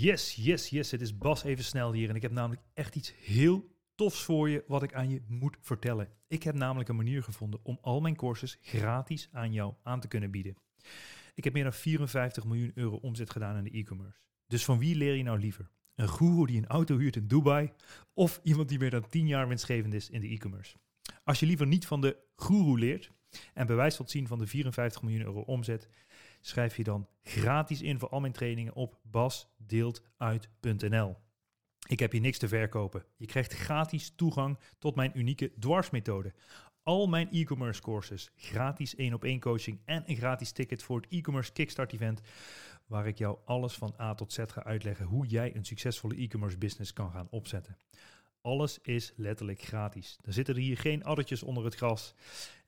Yes, yes, yes. Het is Bas even snel hier en ik heb namelijk echt iets heel tofs voor je wat ik aan je moet vertellen. Ik heb namelijk een manier gevonden om al mijn courses gratis aan jou aan te kunnen bieden. Ik heb meer dan 54 miljoen euro omzet gedaan in de e-commerce. Dus van wie leer je nou liever? Een guru die een auto huurt in Dubai of iemand die meer dan 10 jaar winstgevend is in de e-commerce? Als je liever niet van de guru leert en bewijs wilt zien van de 54 miljoen euro omzet, schrijf je dan gratis in voor al mijn trainingen op basdeeltuit.nl. Ik heb hier niks te verkopen. Je krijgt gratis toegang tot mijn unieke dwarsmethode. Al mijn e-commerce courses, gratis 1 op 1 coaching en een gratis ticket voor het e-commerce kickstart event waar ik jou alles van A tot Z ga uitleggen hoe jij een succesvolle e-commerce business kan gaan opzetten. Alles is letterlijk gratis. Er zitten er hier geen addertjes onder het gras.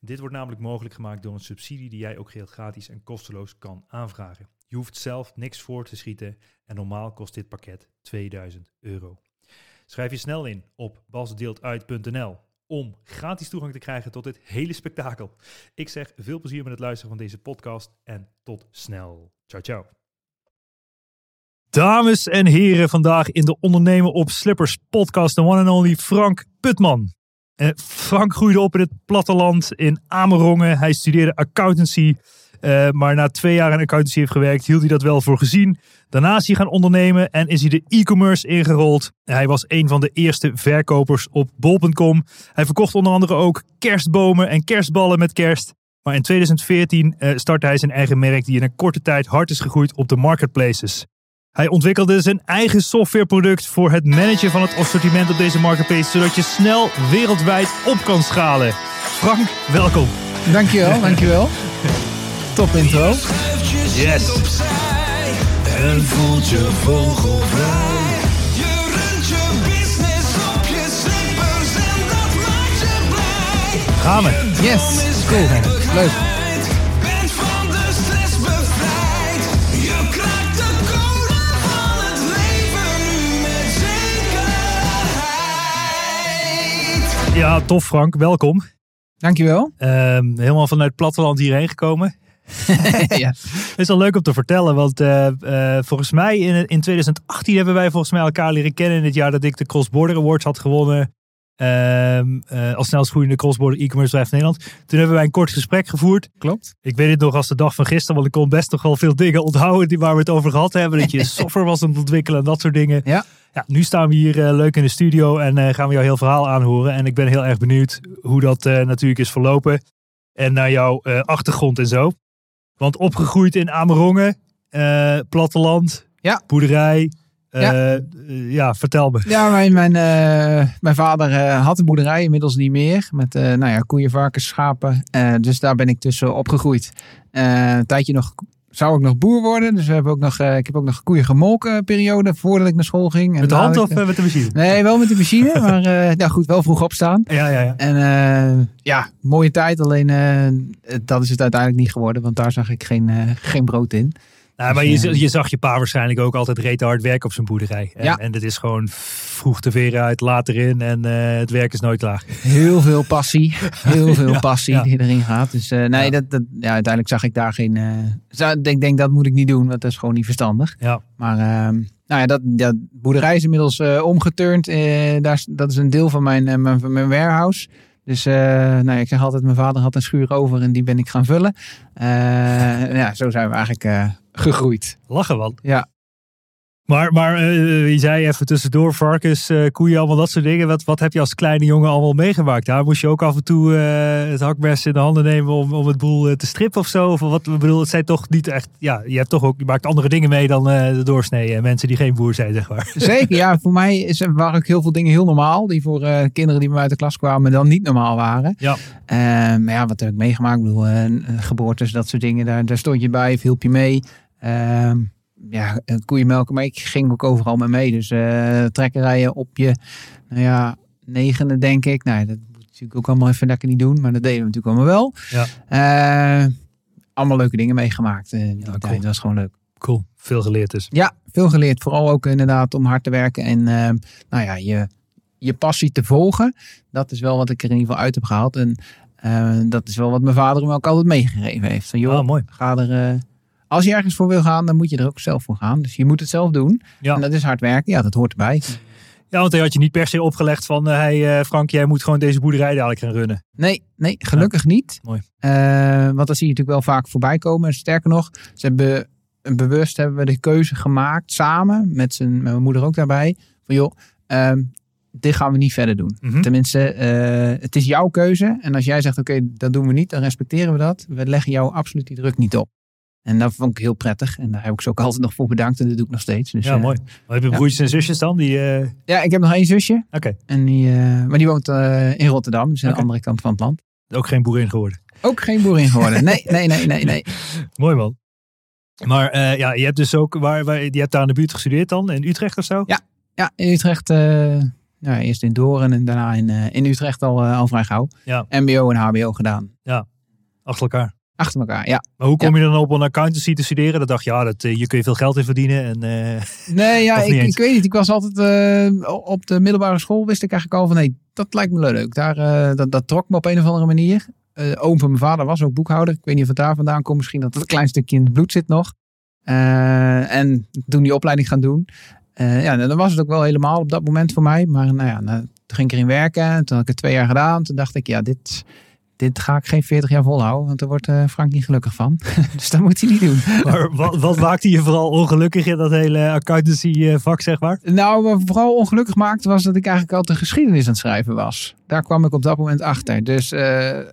Dit wordt namelijk mogelijk gemaakt door een subsidie die jij ook geheel gratis en kosteloos kan aanvragen. Je hoeft zelf niks voor te schieten en normaal kost dit pakket 2000 euro. Schrijf je snel in op basdeeltuit.nl om gratis toegang te krijgen tot dit hele spektakel. Ik zeg veel plezier met het luisteren van deze podcast en tot snel. Ciao, ciao. Dames en heren, vandaag in de Ondernemen op Slippers podcast, de one and only Frank Putman. Eh, Frank groeide op in het platteland in Amerongen. Hij studeerde accountancy, eh, maar na twee jaar in accountancy heeft gewerkt, hield hij dat wel voor gezien. Daarna is hij gaan ondernemen en is hij de e-commerce ingerold. Hij was een van de eerste verkopers op bol.com. Hij verkocht onder andere ook kerstbomen en kerstballen met kerst. Maar in 2014 uh, startte hij zijn eigen merk die in een korte tijd hard is gegroeid op de marketplaces. Hij ontwikkelde zijn eigen softwareproduct voor het managen van het assortiment op deze marketplace, zodat je snel wereldwijd op kan schalen. Frank, welkom. Dankjewel, dankjewel. Top intro. Yes. En voelt je vogelvrij. Je runt je business op je slippers en dat maakt je blij. Gaan we. Yes, cool. Leuk. Ja, tof Frank, welkom. Dankjewel. Ehm, helemaal vanuit het platteland hierheen gekomen. ja. Het is wel leuk om te vertellen, want eh, eh, volgens mij in, in 2018 hebben wij volgens mij elkaar leren kennen in het jaar dat ik de Cross Border Awards had gewonnen. Ehm, eh, als snelst groeiende cross-border e-commerce bedrijf Nederland. Toen hebben wij een kort gesprek gevoerd. Klopt. Ik weet het nog als de dag van gisteren, want ik kon best nog wel veel dingen onthouden die waar we het over gehad hebben. Dat je software was aan het ontwikkelen en dat soort dingen. Ja. Ja, nu staan we hier eh, leuk in de studio en eh, gaan we jouw heel verhaal aanhoren. En ik ben heel erg benieuwd hoe dat eh, natuurlijk is verlopen. En naar jouw achtergrond en zo. Want opgegroeid in Amerongen, platteland, Ja. boerderij. Ja. ja, vertel me. Ja, mijn, mijn, mijn vader had een boerderij, inmiddels niet meer. Met nou ja, koeien, varkens, schapen. Dus daar ben ik tussen opgegroeid. Een tijdje nog zou ik nog boer worden. Dus we hebben ook nog, eh, ik heb ook nog koeien gemolken periode voordat ik naar school ging. En Met de hand ik, of eh, eh, met de machine? Nee, wel met de machine. maar nou goed, wel vroeg opstaan. Ja, ja, ja. En ja, mooie tijd. Alleen dat is het uiteindelijk niet geworden. Want daar zag ik geen, geen brood in. Nou, maar Dus, je, eh, je zag je pa waarschijnlijk ook altijd rete hard werken op zijn boerderij. En, Ja. en dat is gewoon vroeg de veren uit, later in en eh, het werk is nooit klaar. Heel veel passie. Heel veel Ja, passie ja. die erin gaat. Dus eh, nee. Dat, dat, ja, uiteindelijk zag ik daar geen... ik denk, denk dat moet ik niet doen. Want dat is gewoon niet verstandig. Ja, Maar ehm, nou ja, dat, dat boerderij is inmiddels omgeturnd. Daar, dat is een deel van mijn, mijn, mijn warehouse. Dus nou ik zeg altijd, mijn vader had een schuur over en die ben ik gaan vullen. Ja, zo zijn we eigenlijk gegroeid. lachen wel. Ja. Maar, maar eh, je zei even tussendoor, varkens, eh, koeien, allemaal dat soort dingen. Wat, wat heb je als kleine jongen allemaal meegemaakt? Daar moest je ook af en toe eh, het hakmes in de handen nemen om, om het boel te strippen of zo? Of wat, ik bedoel, het zijn toch niet echt, ja, je hebt toch ook, je maakt andere dingen mee dan de doorsnee. mensen die geen boer zijn, zeg maar. Zeker, ja. Voor mij is, waren ook heel veel dingen heel normaal. Die voor kinderen die bij mij uit de klas kwamen dan niet normaal waren. Ja. Maar ja, wat heb ik meegemaakt? Ik bedoel, geboortes, dat soort dingen. Daar, daar stond je bij of hielp je mee. Ehm, ja, koeienmelken. Maar ik ging ook overal mee mee. Dus eh trekkerijen op je, nou ja, negende denk ik. Nou, dat moet natuurlijk ook allemaal even lekker niet doen. Maar dat deden we natuurlijk allemaal wel. Ja. Eh, allemaal leuke dingen meegemaakt. eh die tijd. Dat was gewoon leuk. Cool, veel geleerd dus. Ja, veel geleerd. Vooral ook inderdaad om hard te werken en ehm, nou ja, je, je passie te volgen. Dat is wel wat ik er in ieder geval uit heb gehaald. En eh, dat is wel wat mijn vader me ook altijd meegegeven heeft. Van joh, Ah, mooi. ga er, als je ergens voor wil gaan, dan moet je er ook zelf voor gaan. Dus je moet het zelf doen. Ja. En dat is hard werken. Ja, dat hoort erbij. Ja, want hij had je niet per se opgelegd van... eh, hey eh, Frank, jij moet gewoon deze boerderij dadelijk gaan runnen. Nee, nee gelukkig niet. Mooi. Eh, want dat zie je natuurlijk wel vaak voorbij komen. Sterker nog, ze hebben bewust hebben we de keuze gemaakt samen met, zijn, met mijn moeder ook daarbij. Van joh, ehm, dit gaan we niet verder doen. Mhm. Tenminste, het is jouw keuze. En als jij zegt oké, dat doen we niet, dan respecteren we dat. We leggen jou absoluut die druk niet op. En dat vond ik heel prettig. En daar heb ik ze ook altijd nog voor bedankt. En dat doe ik nog steeds. Dus, ja, eh, mooi. Maar heb je ja. broertjes en zusjes dan? Die, eh, Ja, ik heb nog één zusje. Oké, En die, eh, maar die woont in Rotterdam. Dus aan de andere kant van het land. ook geen boerin geworden. Ook geen boerin geworden. Nee, nee, nee, nee, nee. Mooi man. Maar ja, je hebt dus ook... Waar, waar, je hebt daar in de buurt gestudeerd dan? In Utrecht of zo? Ja. Ja, in Utrecht. ja, eerst in Doorn en daarna in, in Utrecht al, al vrij gauw. Ja. MBO en HBO gedaan. Achter elkaar. Achter elkaar, ja. Maar hoe kom je dan op een accountancy te studeren? Dat dacht je, ja, dat, eh, hier kun je veel geld in verdienen. En, eh, Nee, ja, ik, ik weet niet. Ik was altijd eh, op de middelbare school. Wist ik eigenlijk al van, nee, dat lijkt me leuk. Daar, dat, dat trok me op een of andere manier. Oom van mijn vader was ook boekhouder. Ik weet niet of het daar vandaan komt. Misschien dat het een klein stukje in het bloed zit nog. En toen die opleiding gaan doen. Ja, dan was het ook wel helemaal op dat moment voor mij. Maar nou ja, nou, toen ging ik erin werken. En toen had ik het twee jaar gedaan. Toen dacht ik, ja, dit, dit ga ik geen 40 jaar volhouden. Want daar wordt eh, Frank niet gelukkig van. dus dat moet hij niet doen. maar wat, wat maakte je vooral ongelukkig in dat hele accountancy eh, vak, zeg maar? Nou, wat vooral ongelukkig maakte was dat ik eigenlijk altijd geschiedenis aan het schrijven was. Daar kwam ik op dat moment achter. Dus eh, eh,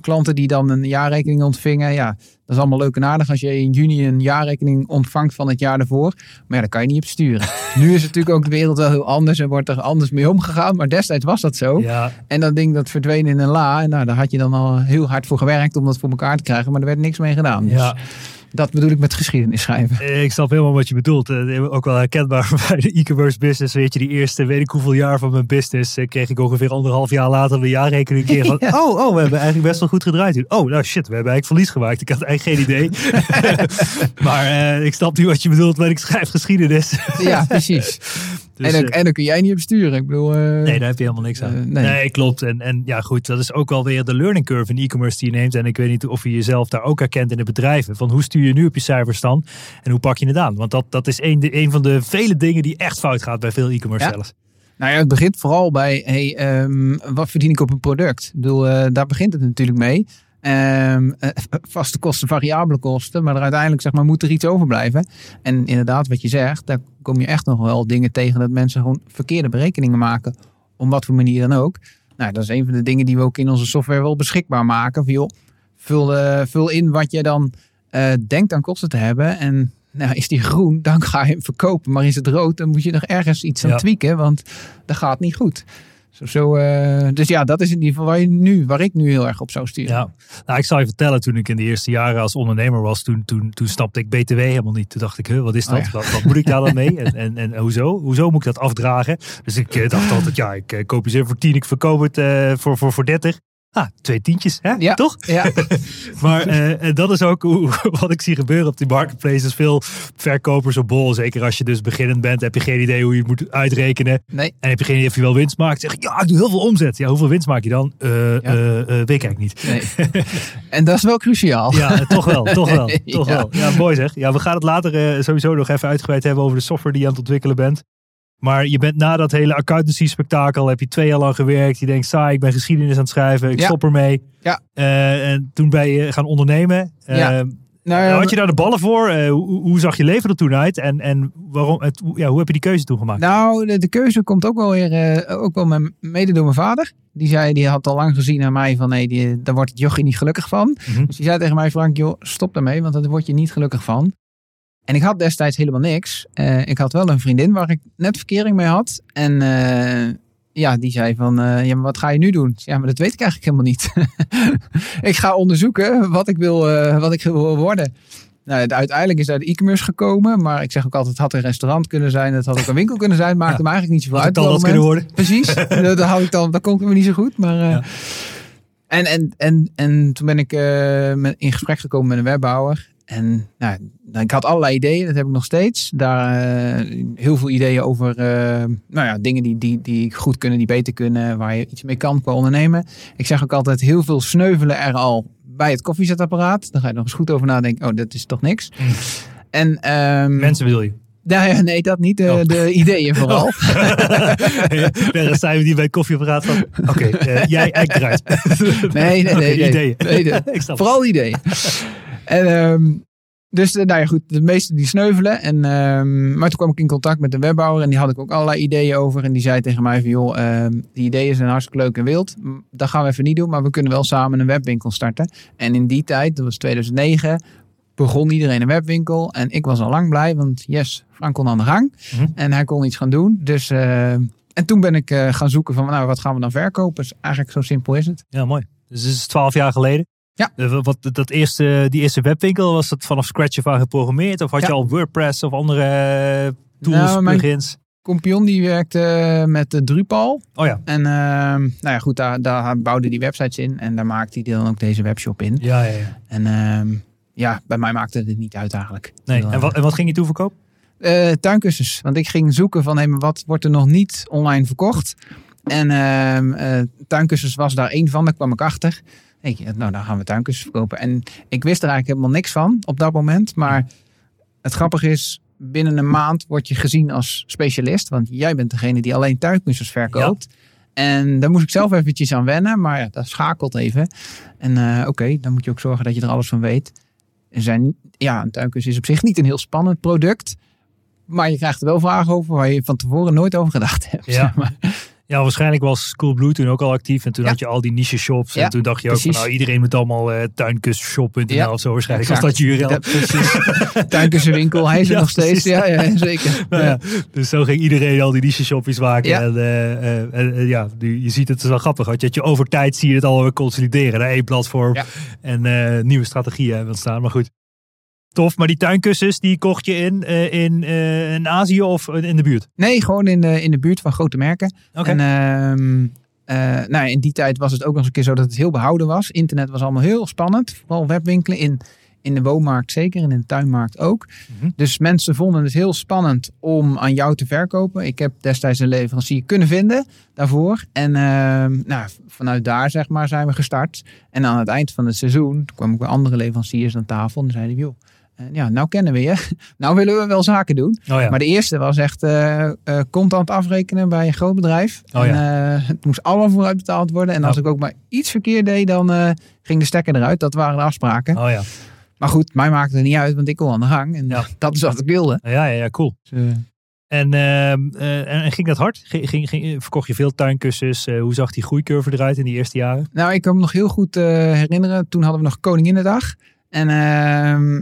klanten die dan een jaarrekening ontvingen, ja, dat is allemaal leuk en aardig als je in juni een jaarrekening ontvangt van het jaar ervoor. Maar ja, daar kan je niet op sturen. nu is natuurlijk ook de wereld wel heel anders en wordt er anders mee omgegaan. Maar destijds was dat zo. Ja, En dat ding dat verdween in een la. En nou, daar had je dan al heel hard voor gewerkt om dat voor elkaar te krijgen. Maar er werd niks mee gedaan. Dus ja. Dat bedoel ik met geschiedenis schrijven. Ik snap helemaal wat je bedoelt. Eh, Ook wel herkenbaar bij de e-commerce business. Weet je, die eerste weet ik hoeveel jaar van mijn business eh, kreeg ik ongeveer anderhalf jaar later een jaarrekening keer van. Ja. Oh, oh, we hebben eigenlijk best wel goed gedraaid. Oh, nou shit, we hebben eigenlijk verlies gemaakt. Ik had eigenlijk geen idee. maar eh, ik snap nu wat je bedoelt, maar ik schrijf geschiedenis. Ja, precies. Dus, en, dan, eh, en dan kun jij niet op sturen. Ik bedoel, eh, Nee, daar heb je helemaal niks aan. Eh, nee. nee. klopt. En, en ja, goed, dat is ook wel weer de learning curve in e-commerce die je neemt. En ik weet niet of je jezelf daar ook herkent in de bedrijven. Van hoe stuur je nu op je cijfers dan? En hoe pak je het aan? Want dat, dat is een, van de vele dingen die echt fout gaat bij veel e-commerce Ja. sellers. Nou ja, het begint vooral bij, hey, ehm, wat verdien ik op een product? Ik bedoel, daar begint het natuurlijk mee. Ehm, eh, vaste kosten, variabele kosten. Maar er uiteindelijk zeg maar, moet er iets overblijven. En inderdaad, wat je zegt, daar kom je echt nog wel dingen tegen dat mensen gewoon verkeerde berekeningen maken. Om wat voor manier dan ook. Nou, dat is een van de dingen die we ook in onze software wel beschikbaar maken. Van, joh, vul, eh, vul in wat je dan eh, denkt aan kosten te hebben. En nou, is die groen, dan ga je hem verkopen. Maar is het rood, dan moet je nog ergens iets aan Ja. tweaken. Want dat gaat niet goed. Zo, zo, eh, dus ja, dat is in ieder geval waar, je nu, waar ik nu heel erg op zou sturen. Ja, nou, ik zal je vertellen, toen ik in de eerste jaren als ondernemer was, toen, toen, toen snapte ik BTW helemaal niet. Toen dacht ik, huh, wat is dat? Oh ja. wat, wat moet ik daar dan mee? En, en, en hoezo? Hoezo moet ik dat afdragen? Dus ik eh, dacht altijd, ja, ik eh, koop je ze voor 10, ik verkoop het voor, voor, voor 30. Ah, twee tientjes, hè? Ja. toch? Ja, Maar en dat is ook hoe, wat ik zie gebeuren op die marketplaces. Veel verkopers op bol. Zeker als je dus beginnend bent, heb je geen idee hoe je het moet uitrekenen. nee. En heb je geen idee of je wel winst maakt. Zeg je, ja, ik doe heel veel omzet. Ja, hoeveel winst maak je dan? Eh, weet ik eigenlijk niet. nee. en dat is wel cruciaal. Ja, toch wel, toch wel, toch Ja. wel. Ja, mooi zeg. Ja, we gaan het later sowieso nog even uitgebreid hebben over de software die je aan het ontwikkelen bent. Maar je bent na dat hele accountancy spektakel, heb je twee jaar lang gewerkt. Je denkt, saai, ik ben geschiedenis aan het schrijven, ik Ja. stop ermee. Ja. Eh, en toen ben je gaan ondernemen. Eh, Ja. Nou, ja, had je daar de ballen voor? Eh, hoe, hoe zag je leven er toen uit? En, en waarom, het, ja, hoe heb je die keuze toen gemaakt? Nou, de, de keuze komt ook wel weer, eh, ook wel mede door mijn vader. Die zei, die had al lang gezien aan mij van, nee, die, daar wordt het jochie niet gelukkig van. Mhm. Dus die zei tegen mij, Frank, joh, stop daarmee, want daar word je niet gelukkig van. En ik had destijds helemaal niks. Eh, ik had wel een vriendin waar ik net verkering mee had. En eh, ja, die zei van, eh, ja, maar wat ga je nu doen? Ja, maar dat weet ik eigenlijk helemaal niet. ik ga onderzoeken wat ik wil, wat ik wil worden. Nou, uiteindelijk is daar de e-commerce gekomen. Maar ik zeg ook altijd, het had een restaurant kunnen zijn. Het had ook een winkel kunnen zijn. Maakte Ja. me eigenlijk niet zoveel uit. het al op dat kunnen worden? Precies, dat, had ik dan, dat kon ik me niet zo goed. Maar, Ja. en, en, en, en toen ben ik in gesprek gekomen met een webbouwer. En nou, ik had allerlei ideeën, dat heb ik nog steeds. Daar eh, heel veel ideeën over eh, nou ja, dingen die, die, die goed kunnen, die beter kunnen, waar je iets mee kan qua ondernemen. Ik zeg ook altijd, heel veel sneuvelen er al bij het koffiezetapparaat. Dan ga je nog eens goed over nadenken. Oh, dat is toch niks. En, ehm, Mensen wil je. nou ja, nee, dat niet. De, Oh. de ideeën vooral. Daar zijn we die bij koffieapparaat van. Oké, eh, jij eikt eruit. Nee, nee, nee. nee. ideeën. Nee, de- vooral ideeën. En, ehm, dus eh, nou ja, goed, de meeste die sneuvelen. En, ehm, maar toen kwam ik in contact met een webbouwer en die had ik ook allerlei ideeën over. En die zei tegen mij van joh, ehm, die ideeën zijn hartstikke leuk en wild. Dat gaan we even niet doen, maar we kunnen wel samen een webwinkel starten. En in die tijd, dat was 2009, begon iedereen een webwinkel. En ik was al lang blij, want yes, Frank kon aan de gang. Mhm. En hij kon iets gaan doen. Dus, en toen ben ik eh, gaan zoeken van nou, wat gaan we dan verkopen. Dus eigenlijk zo simpel is het. Ja, mooi. Dus dit is twaalf jaar geleden. Ja. Eh, Wat, dat eerste, die eerste webwinkel, was dat vanaf scratch af aan geprogrammeerd? Of had Ja. je al WordPress of andere eh, tools, Nou, plugins? Kompion die werkte met de Drupal. Oh ja. En ehm, nou ja, goed, daar, daar bouwde die websites in. En daar maakte hij dan ook deze webshop in. Ja, ja, ja. En ehm, ja, bij mij maakte het niet uit eigenlijk. Nee. En wat, en wat ging je toen verkopen? Eh, tuinkussens. Want ik ging zoeken van hey, maar wat wordt er nog niet online verkocht. En ehm eh, tuinkussens was daar één van. Daar kwam ik achter. Hey, nou, dan gaan we tuinkussens verkopen. En ik wist er eigenlijk helemaal niks van op dat moment. Maar het grappige is, binnen een maand word je gezien als specialist. Want jij bent degene die alleen tuinkussens verkoopt. En daar moest ik zelf eventjes aan wennen. Maar ja, dat schakelt even. En eh, oké, dan moet je ook zorgen dat je er alles van weet. Er zijn, ja, een tuinkussen is op zich niet een heel spannend product. Maar je krijgt er wel vragen over waar je van tevoren nooit over gedacht hebt. Ja. zeg maar. Ja, waarschijnlijk was Coolblue toen ook al actief. En toen Ja. had je al die niche shops. En Ja, toen dacht je ook van nou, iedereen moet allemaal eh tuinkussenshop.nl Ja, of zo waarschijnlijk. exact. Als dat URL. Dat, precies. Tuinkussenwinkel, hij is er Ja, nog steeds. Ja, ja, zeker. Nou ja, dus zo ging iedereen al die niche shopjes maken. Ja. En, eh, eh, ja, je ziet het is wel grappig. Want je, je over tijd zie je het alweer consolideren naar één platform. Ja. En nieuwe strategieën hebben ontstaan. Maar goed, tof. Maar die tuinkussens, die kocht je in, eh, in, eh, in Azië of in de buurt? Nee, gewoon in de, in de buurt van grote merken. Oké. En eh, nou, in die tijd was het ook nog eens een keer zo dat het heel behouden was. Internet was allemaal heel spannend. Vooral webwinkelen in, in de woonmarkt zeker en in de tuinmarkt ook. Mhm. Dus mensen vonden het heel spannend om aan jou te verkopen. Ik heb destijds een leverancier kunnen vinden daarvoor. En ehm, nou, vanuit daar zeg maar zijn we gestart. En aan het eind van het seizoen toen kwamen ook weer andere leveranciers aan tafel. En zeiden joh, eh, ja, nou kennen we je. nou willen we wel zaken doen. Oh ja. Maar de eerste was echt eh, contant afrekenen bij een groot bedrijf. Oh en, het moest allemaal vooruit betaald worden. En als ik ook maar iets verkeerd deed, dan ging de stekker eruit. Dat waren de afspraken. Oh ja. Maar goed, mij maakte het niet uit, want ik kon aan de gang. En dat is wat ik wilde. Ja, ja, ja, cool. Dus, eh, En, ehm, eh, en, en ging dat hard? Ging, ging, ging- verkocht je veel tuinkussens? Hoe zag die groeicurve eruit in die eerste jaren? nou, ik kan me nog heel goed herinneren. Toen hadden we nog Koninginnedag. En ehm,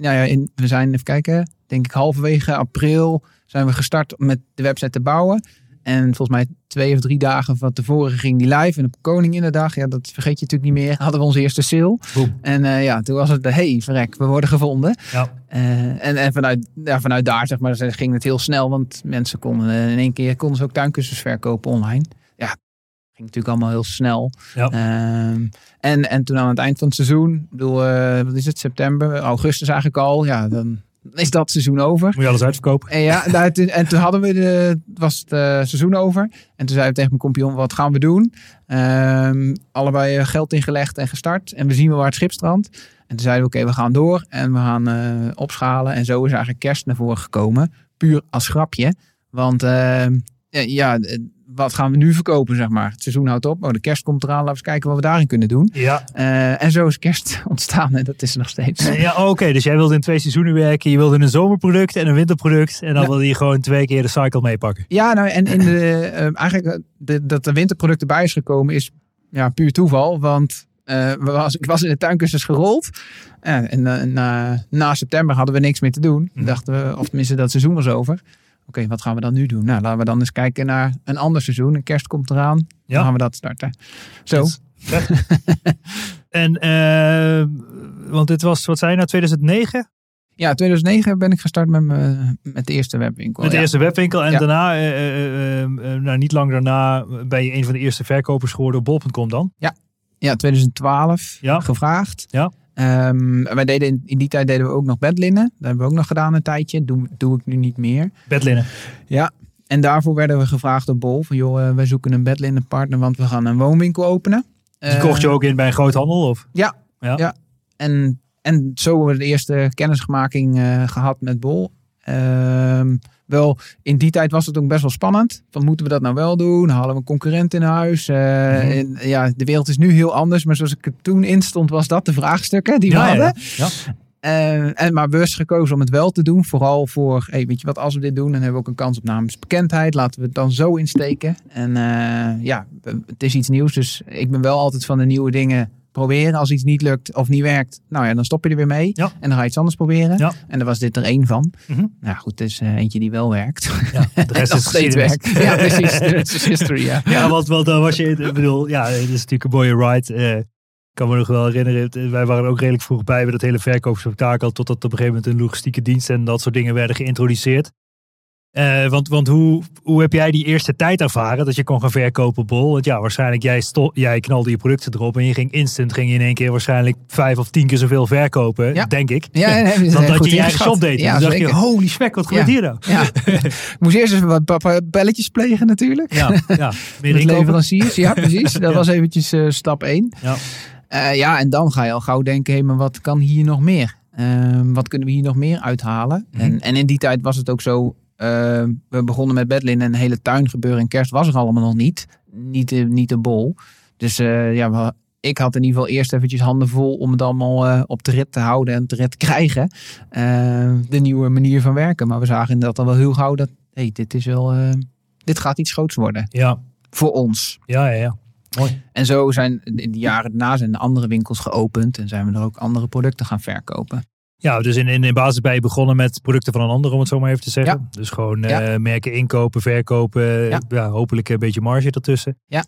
nou ja, in, we zijn, even kijken, denk ik halverwege april zijn we gestart met de website te bouwen. En volgens mij twee of drie dagen van tevoren ging die live. En op Koninginnedag, ja, dat vergeet je natuurlijk niet meer, hadden we onze eerste sale. En eh, ja, toen was het, de hey, verrek, we worden gevonden. Ja. Eh, en en vanuit, ja, vanuit daar zeg maar, ging het heel snel. Want mensen konden eh, in één keer konden ze ook tuinkussens verkopen online. Ging natuurlijk allemaal heel snel. Ja. Ehm, en, en toen aan het eind van het seizoen, ik bedoel, eh, wat is het, september, augustus eigenlijk al. Ja, dan is dat seizoen over. Moet je alles uitverkopen? En ja, nou, toen, en toen hadden we de, was het eh, seizoen over. En toen zei we tegen mijn compagnon, wat gaan we doen? Ehm, allebei eh, geld ingelegd en gestart. En we zien wel waar het schip strandt. En toen zeiden we, oké, we gaan door. En we gaan opschalen. En zo is eigenlijk kerst naar voren gekomen. Puur als grapje. Want ehm, eh, ja, wat gaan we nu verkopen, zeg maar? Het seizoen houdt op. Oh, de kerst komt eraan. Laten we eens kijken wat we daarin kunnen doen. Ja. Eh, en zo is kerst ontstaan. En dat is er nog steeds. Ja, oké. Dus jij wilde in twee seizoenen werken. Je wilde een zomerproduct en een winterproduct. En dan Ja. wilde je gewoon twee keer de cycle meepakken. Ja, nou en in de, eh, eigenlijk eh, de, dat de winterproduct erbij is gekomen is ja, puur toeval. Want we was, ik was in de tuinkussens gerold. En na, na september hadden we niks meer te doen. Mhm. Dachten we, of tenminste dat seizoen was over. Oké, wat gaan we dan nu doen? Nou, laten we dan eens kijken naar een ander seizoen. Een kerst komt eraan. Ja. Dan gaan we dat starten. Zo. En, eh, want dit was, wat zei je nou, 2009? Ja, 2009 ben ik gestart met, me, met de eerste webwinkel. Met de ja. eerste webwinkel. En Ja. daarna, eh, eh, nou, niet lang daarna, ben je een van de eerste verkopers geworden op bol.com dan. Ja, 2012 Ja. gevraagd. Ja. Ehm, wij deden in, in die tijd deden we ook nog bedlinnen. Dat hebben we ook nog gedaan een tijdje. Doe, doe ik nu niet meer. Bedlinnen. Ja. En daarvoor werden we gevraagd op Bol. Van joh, eh, wij zoeken een bedlinnenpartner, want we gaan een woonwinkel openen. Die Eh, kocht je ook in bij een groothandel? Of? Ja. Ja. En, en zo hebben we de eerste kennismaking eh, gehad met Bol. Ehm, wel, in die tijd was het ook best wel spannend. Van moeten we dat nou wel doen? Halen we een concurrent in huis? Eh, Mhm. en, ja, de wereld is nu heel anders. Maar zoals ik er toen in stond, was dat de vraagstukken die we Ja, ja, hadden. ja. Eh, en maar bewust gekozen om het wel te doen. Vooral voor, hey, weet je wat, als we dit doen, dan hebben we ook een kans op naamsbekendheid. Laten we het dan zo insteken. En eh, ja, het is iets nieuws. Dus ik ben wel altijd van de nieuwe dingen proberen. Als iets niet lukt of niet werkt, nou ja, dan stop je er weer mee. Ja. En dan ga je iets anders proberen. Ja. En daar was dit er één van. Mhm. Nou goed, het is eh, eentje die wel werkt. Ja, de rest is steeds werkt. Ja, precies. De rest is history, ja. Ja, want, want dan was je, ik bedoel, ja, het is natuurlijk een mooie ride. Eh, ik kan me nog wel herinneren, het- wij waren ook redelijk vroeg bij bij dat hele verkoopspectakel, totdat op een gegeven moment een logistieke dienst en dat soort dingen werden geïntroduceerd. Eh, want want hoe, hoe heb jij die eerste tijd ervaren dat je kon gaan verkopen op Bol? Want ja, waarschijnlijk jij, jij knalde je producten erop en je ging instant, ging je in één keer waarschijnlijk vijf of tien keer zoveel verkopen, Ja. denk ik. Ja, nee, dat dan je je eigen shop deed. Ja, Ja, dan dacht je, holy spek, wat gebeurt Ja. hier nou? Ja. ik moest eerst even wat belletjes plegen natuurlijk. Ja, ja. meer Met leveranciers, ja precies. Dat was eventjes eh, stap 1. Ja. ja, en dan ga je al gauw denken, hé, maar wat kan hier nog meer? Ehm, wat kunnen we hier nog meer uithalen? Mhm. en, en in die tijd was het ook zo, eh, we begonnen met bedlin en een hele tuingebeuren en kerst was er allemaal nog niet. Niet de, niet de bol. Dus eh, ja, we- ik had in ieder geval eerst eventjes handen vol om het allemaal eh, op de rit te houden en te rit te krijgen. Eh, de nieuwe manier van werken. Maar we zagen dat al wel heel gauw dat, hé, dit is wel, eh, dit gaat iets groots worden. Ja, Voor ons. ja, ja. ja. Mooi. En zo zijn in de jaren daarna zijn de andere winkels geopend en zijn we er ook andere producten gaan verkopen. Ja, dus in, in, in basis ben je begonnen met producten van een ander, om het zo maar even te zeggen. Dus gewoon eh, Ja. merken inkopen, verkopen. Ja. Ja. hopelijk een beetje marge ertussen. Ja.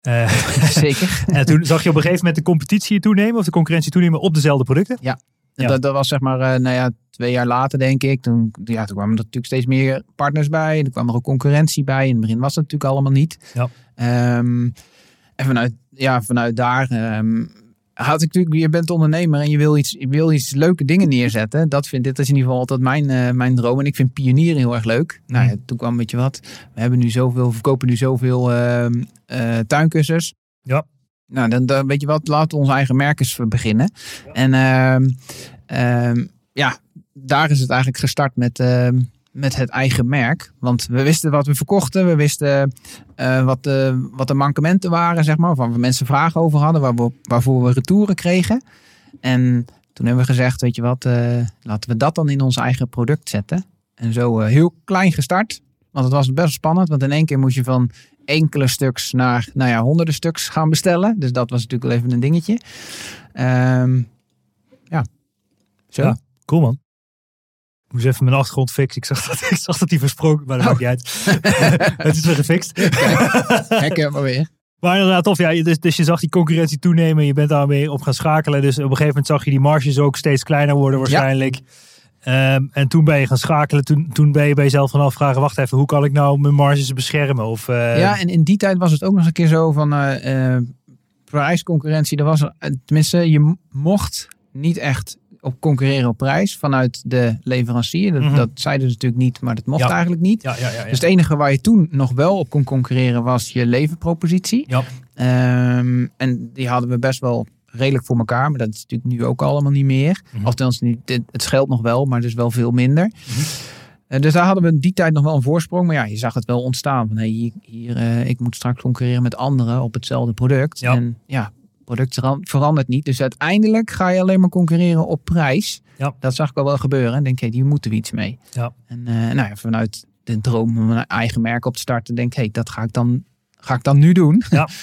Eh, Zeker. en toen zag je op een gegeven moment de competitie toenemen, of de concurrentie toenemen op dezelfde producten. Ja. Dat, dat was zeg maar, eh, nou ja, twee jaar later denk ik. Toen, ja, toen kwamen er natuurlijk steeds meer partners bij. Er kwam er ook concurrentie bij. In het begin was dat natuurlijk allemaal niet. Ja. Ehm, en vanuit, ja, vanuit daar ehm, had ik natuurlijk, je bent ondernemer en je wil iets, je wil iets leuke dingen neerzetten. Dat vind dit is in ieder geval altijd mijn, eh, mijn droom. En ik vind pionieren heel erg leuk. Nou ja, toen kwam weet je wat. We hebben nu zoveel, we verkopen nu zoveel ehm eh, tuinkussens. Ja. Nou, dan, dan weet je wat, laten we onze eigen merk eens beginnen. En ehm, ehm, ja, daar is het eigenlijk gestart met, met het eigen merk. Want we wisten wat we verkochten. We wisten eh, wat, de, wat de mankementen waren, zeg maar. Waar we mensen vragen over hadden. Waar we, waarvoor we retouren kregen. En toen hebben we gezegd, weet je wat, eh, laten we dat dan in ons eigen product zetten. En zo eh, heel klein gestart. Want het was best spannend. Want in één keer moest je van enkele stuks naar nou ja, honderden stuks gaan bestellen. Dus dat was natuurlijk wel even een dingetje. Ehm, ja, zo. Cool man. Ik moest even mijn achtergrond fixen. Ik zag dat, ik zag dat die versproken, maar dat Oh. maakt niet uit. het is weer gefixt. Herken maar weer. Maar inderdaad, tof. Ja, dus, dus je zag die concurrentie toenemen. Je bent daarmee op gaan schakelen. Dus op een gegeven moment zag je die marges ook steeds kleiner worden waarschijnlijk. Ehm, en toen ben je gaan schakelen. Toen, toen ben je bij jezelf gaan afvragen. Wacht even, hoe kan ik nou mijn marges beschermen? Of, eh, Ja, en in die tijd was het ook nog eens een keer zo van eh, eh, prijsconcurrentie. Er was, tenminste, je mocht niet echt op concurreren op prijs vanuit de leverancier. Dat, Mhm. dat zeiden ze natuurlijk niet, maar dat mocht Ja. eigenlijk niet. ja, ja. Dus het enige waar je toen nog wel op kon concurreren was je leverpropositie. Ehm, en die hadden we best wel redelijk voor elkaar. Maar dat is natuurlijk nu ook allemaal niet meer. Mhm. Althans, niet, het, het scheelt nog wel, maar dus wel veel minder. Mhm. Eh, dus daar hadden we in die tijd nog wel een voorsprong. Maar ja, je zag het wel ontstaan. Van, hey, hier, hier, eh, ik moet straks concurreren met anderen op hetzelfde product. Ja. En ja, product veran- verandert niet. Dus uiteindelijk ga je alleen maar concurreren op prijs. Ja. Dat zag ik al wel gebeuren. En denk, hé, hier moeten we iets mee. Ja. En eh, nou ja, vanuit de droom om een eigen merk op te starten, denk ik, hé, dat ga ik dan, ga ik dan nu doen. Ja.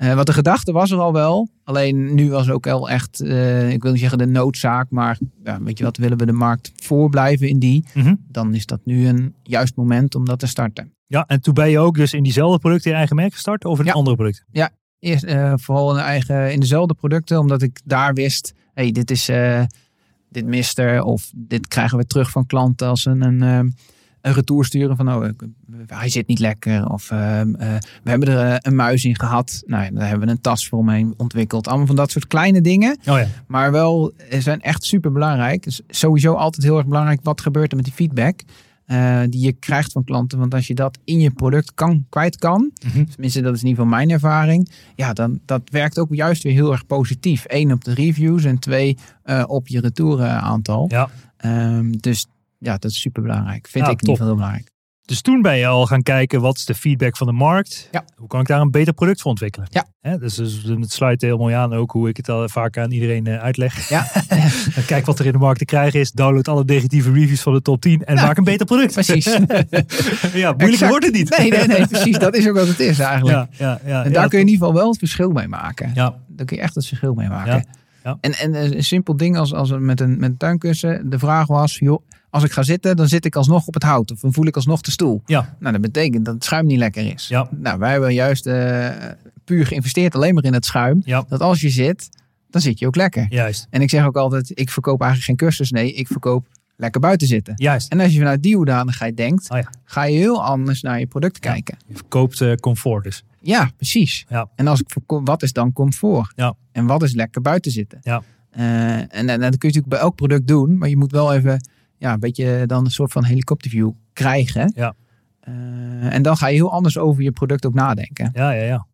Eh, want de gedachte was er al wel. Alleen nu was ook wel echt, eh, ik wil niet zeggen de noodzaak, maar ja, weet je wat, willen we de markt voorblijven in die, Mhm. dan is dat nu een juist moment om dat te starten. ja, en toen ben je ook dus in diezelfde producten je eigen merk gestart? Of in Ja. andere producten? Eerst eh, vooral in, eigen, in dezelfde producten, omdat ik daar wist, hey, dit is eh, dit mister of dit krijgen we terug van klanten als een, een, eh, een retour sturen van oh, ik- hij zit niet lekker of we hebben er een muis in gehad. Nou, ja, daar hebben we een tas voor omheen ontwikkeld. Allemaal van dat soort kleine dingen. Oh ja. Maar wel, zijn echt super belangrijk. Dus sowieso altijd heel erg belangrijk wat gebeurt er met die feedback. Eh, die je krijgt van klanten. Want als je dat in je product kan, kwijt kan, Mhm. tenminste dat is in ieder geval mijn ervaring, ja, dan dat werkt ook juist weer heel erg positief. Eén op de reviews en twee eh, op je retourenaantal. Ja. Ehm, dus ja, dat is super belangrijk. Vind Ja, ik in ieder geval heel belangrijk. Dus toen ben je al gaan kijken, wat is de feedback van de markt? Ja. Hoe kan ik daar een beter product voor ontwikkelen? Ja. Dus, dus het sluit heel mooi aan ook hoe ik het al vaak aan iedereen eh, uitleg. Ja, Kijk wat er in de markt te krijgen is. Download alle negatieve reviews van de top 10 en maak een beter product. precies. ja, moeilijker Exact. wordt het niet. Nee, nee, nee, precies. Dat is ook wat het is eigenlijk. Ja, ja, ja, en daar kun je in ieder geval wel het verschil mee maken. Ja, Daar kun je echt het verschil mee maken. Ja, ja. En, en eh, een simpel ding als, als met, een, met een tuinkussen. De vraag was, joh, als ik ga zitten, dan zit ik alsnog op het hout. Of dan voel ik alsnog de stoel. ja, Nou, dat betekent dat het schuim niet lekker is. Ja. Nou, wij hebben juist eh, puur geïnvesteerd alleen maar in het schuim. ja, Dat als je zit, dan zit je ook lekker. juist. En ik zeg ook altijd, ik verkoop eigenlijk geen cursus. Nee, ik verkoop lekker buiten zitten. Juist. En als je vanuit die hoedanigheid denkt, Oh ja. ga je heel anders naar je product Ja. kijken. Je verkoopt eh, comfort dus. Ja, precies. Ja. En als ik wat is dan comfort? Ja. En wat is lekker buiten zitten? Ja. Eh, en, en dat kun je natuurlijk bij elk product doen, maar je moet wel even ja, een beetje dan een soort van helikopterview krijgen. Ja. Eh, en dan ga je heel anders over je product ook nadenken. Ja, ja, ja.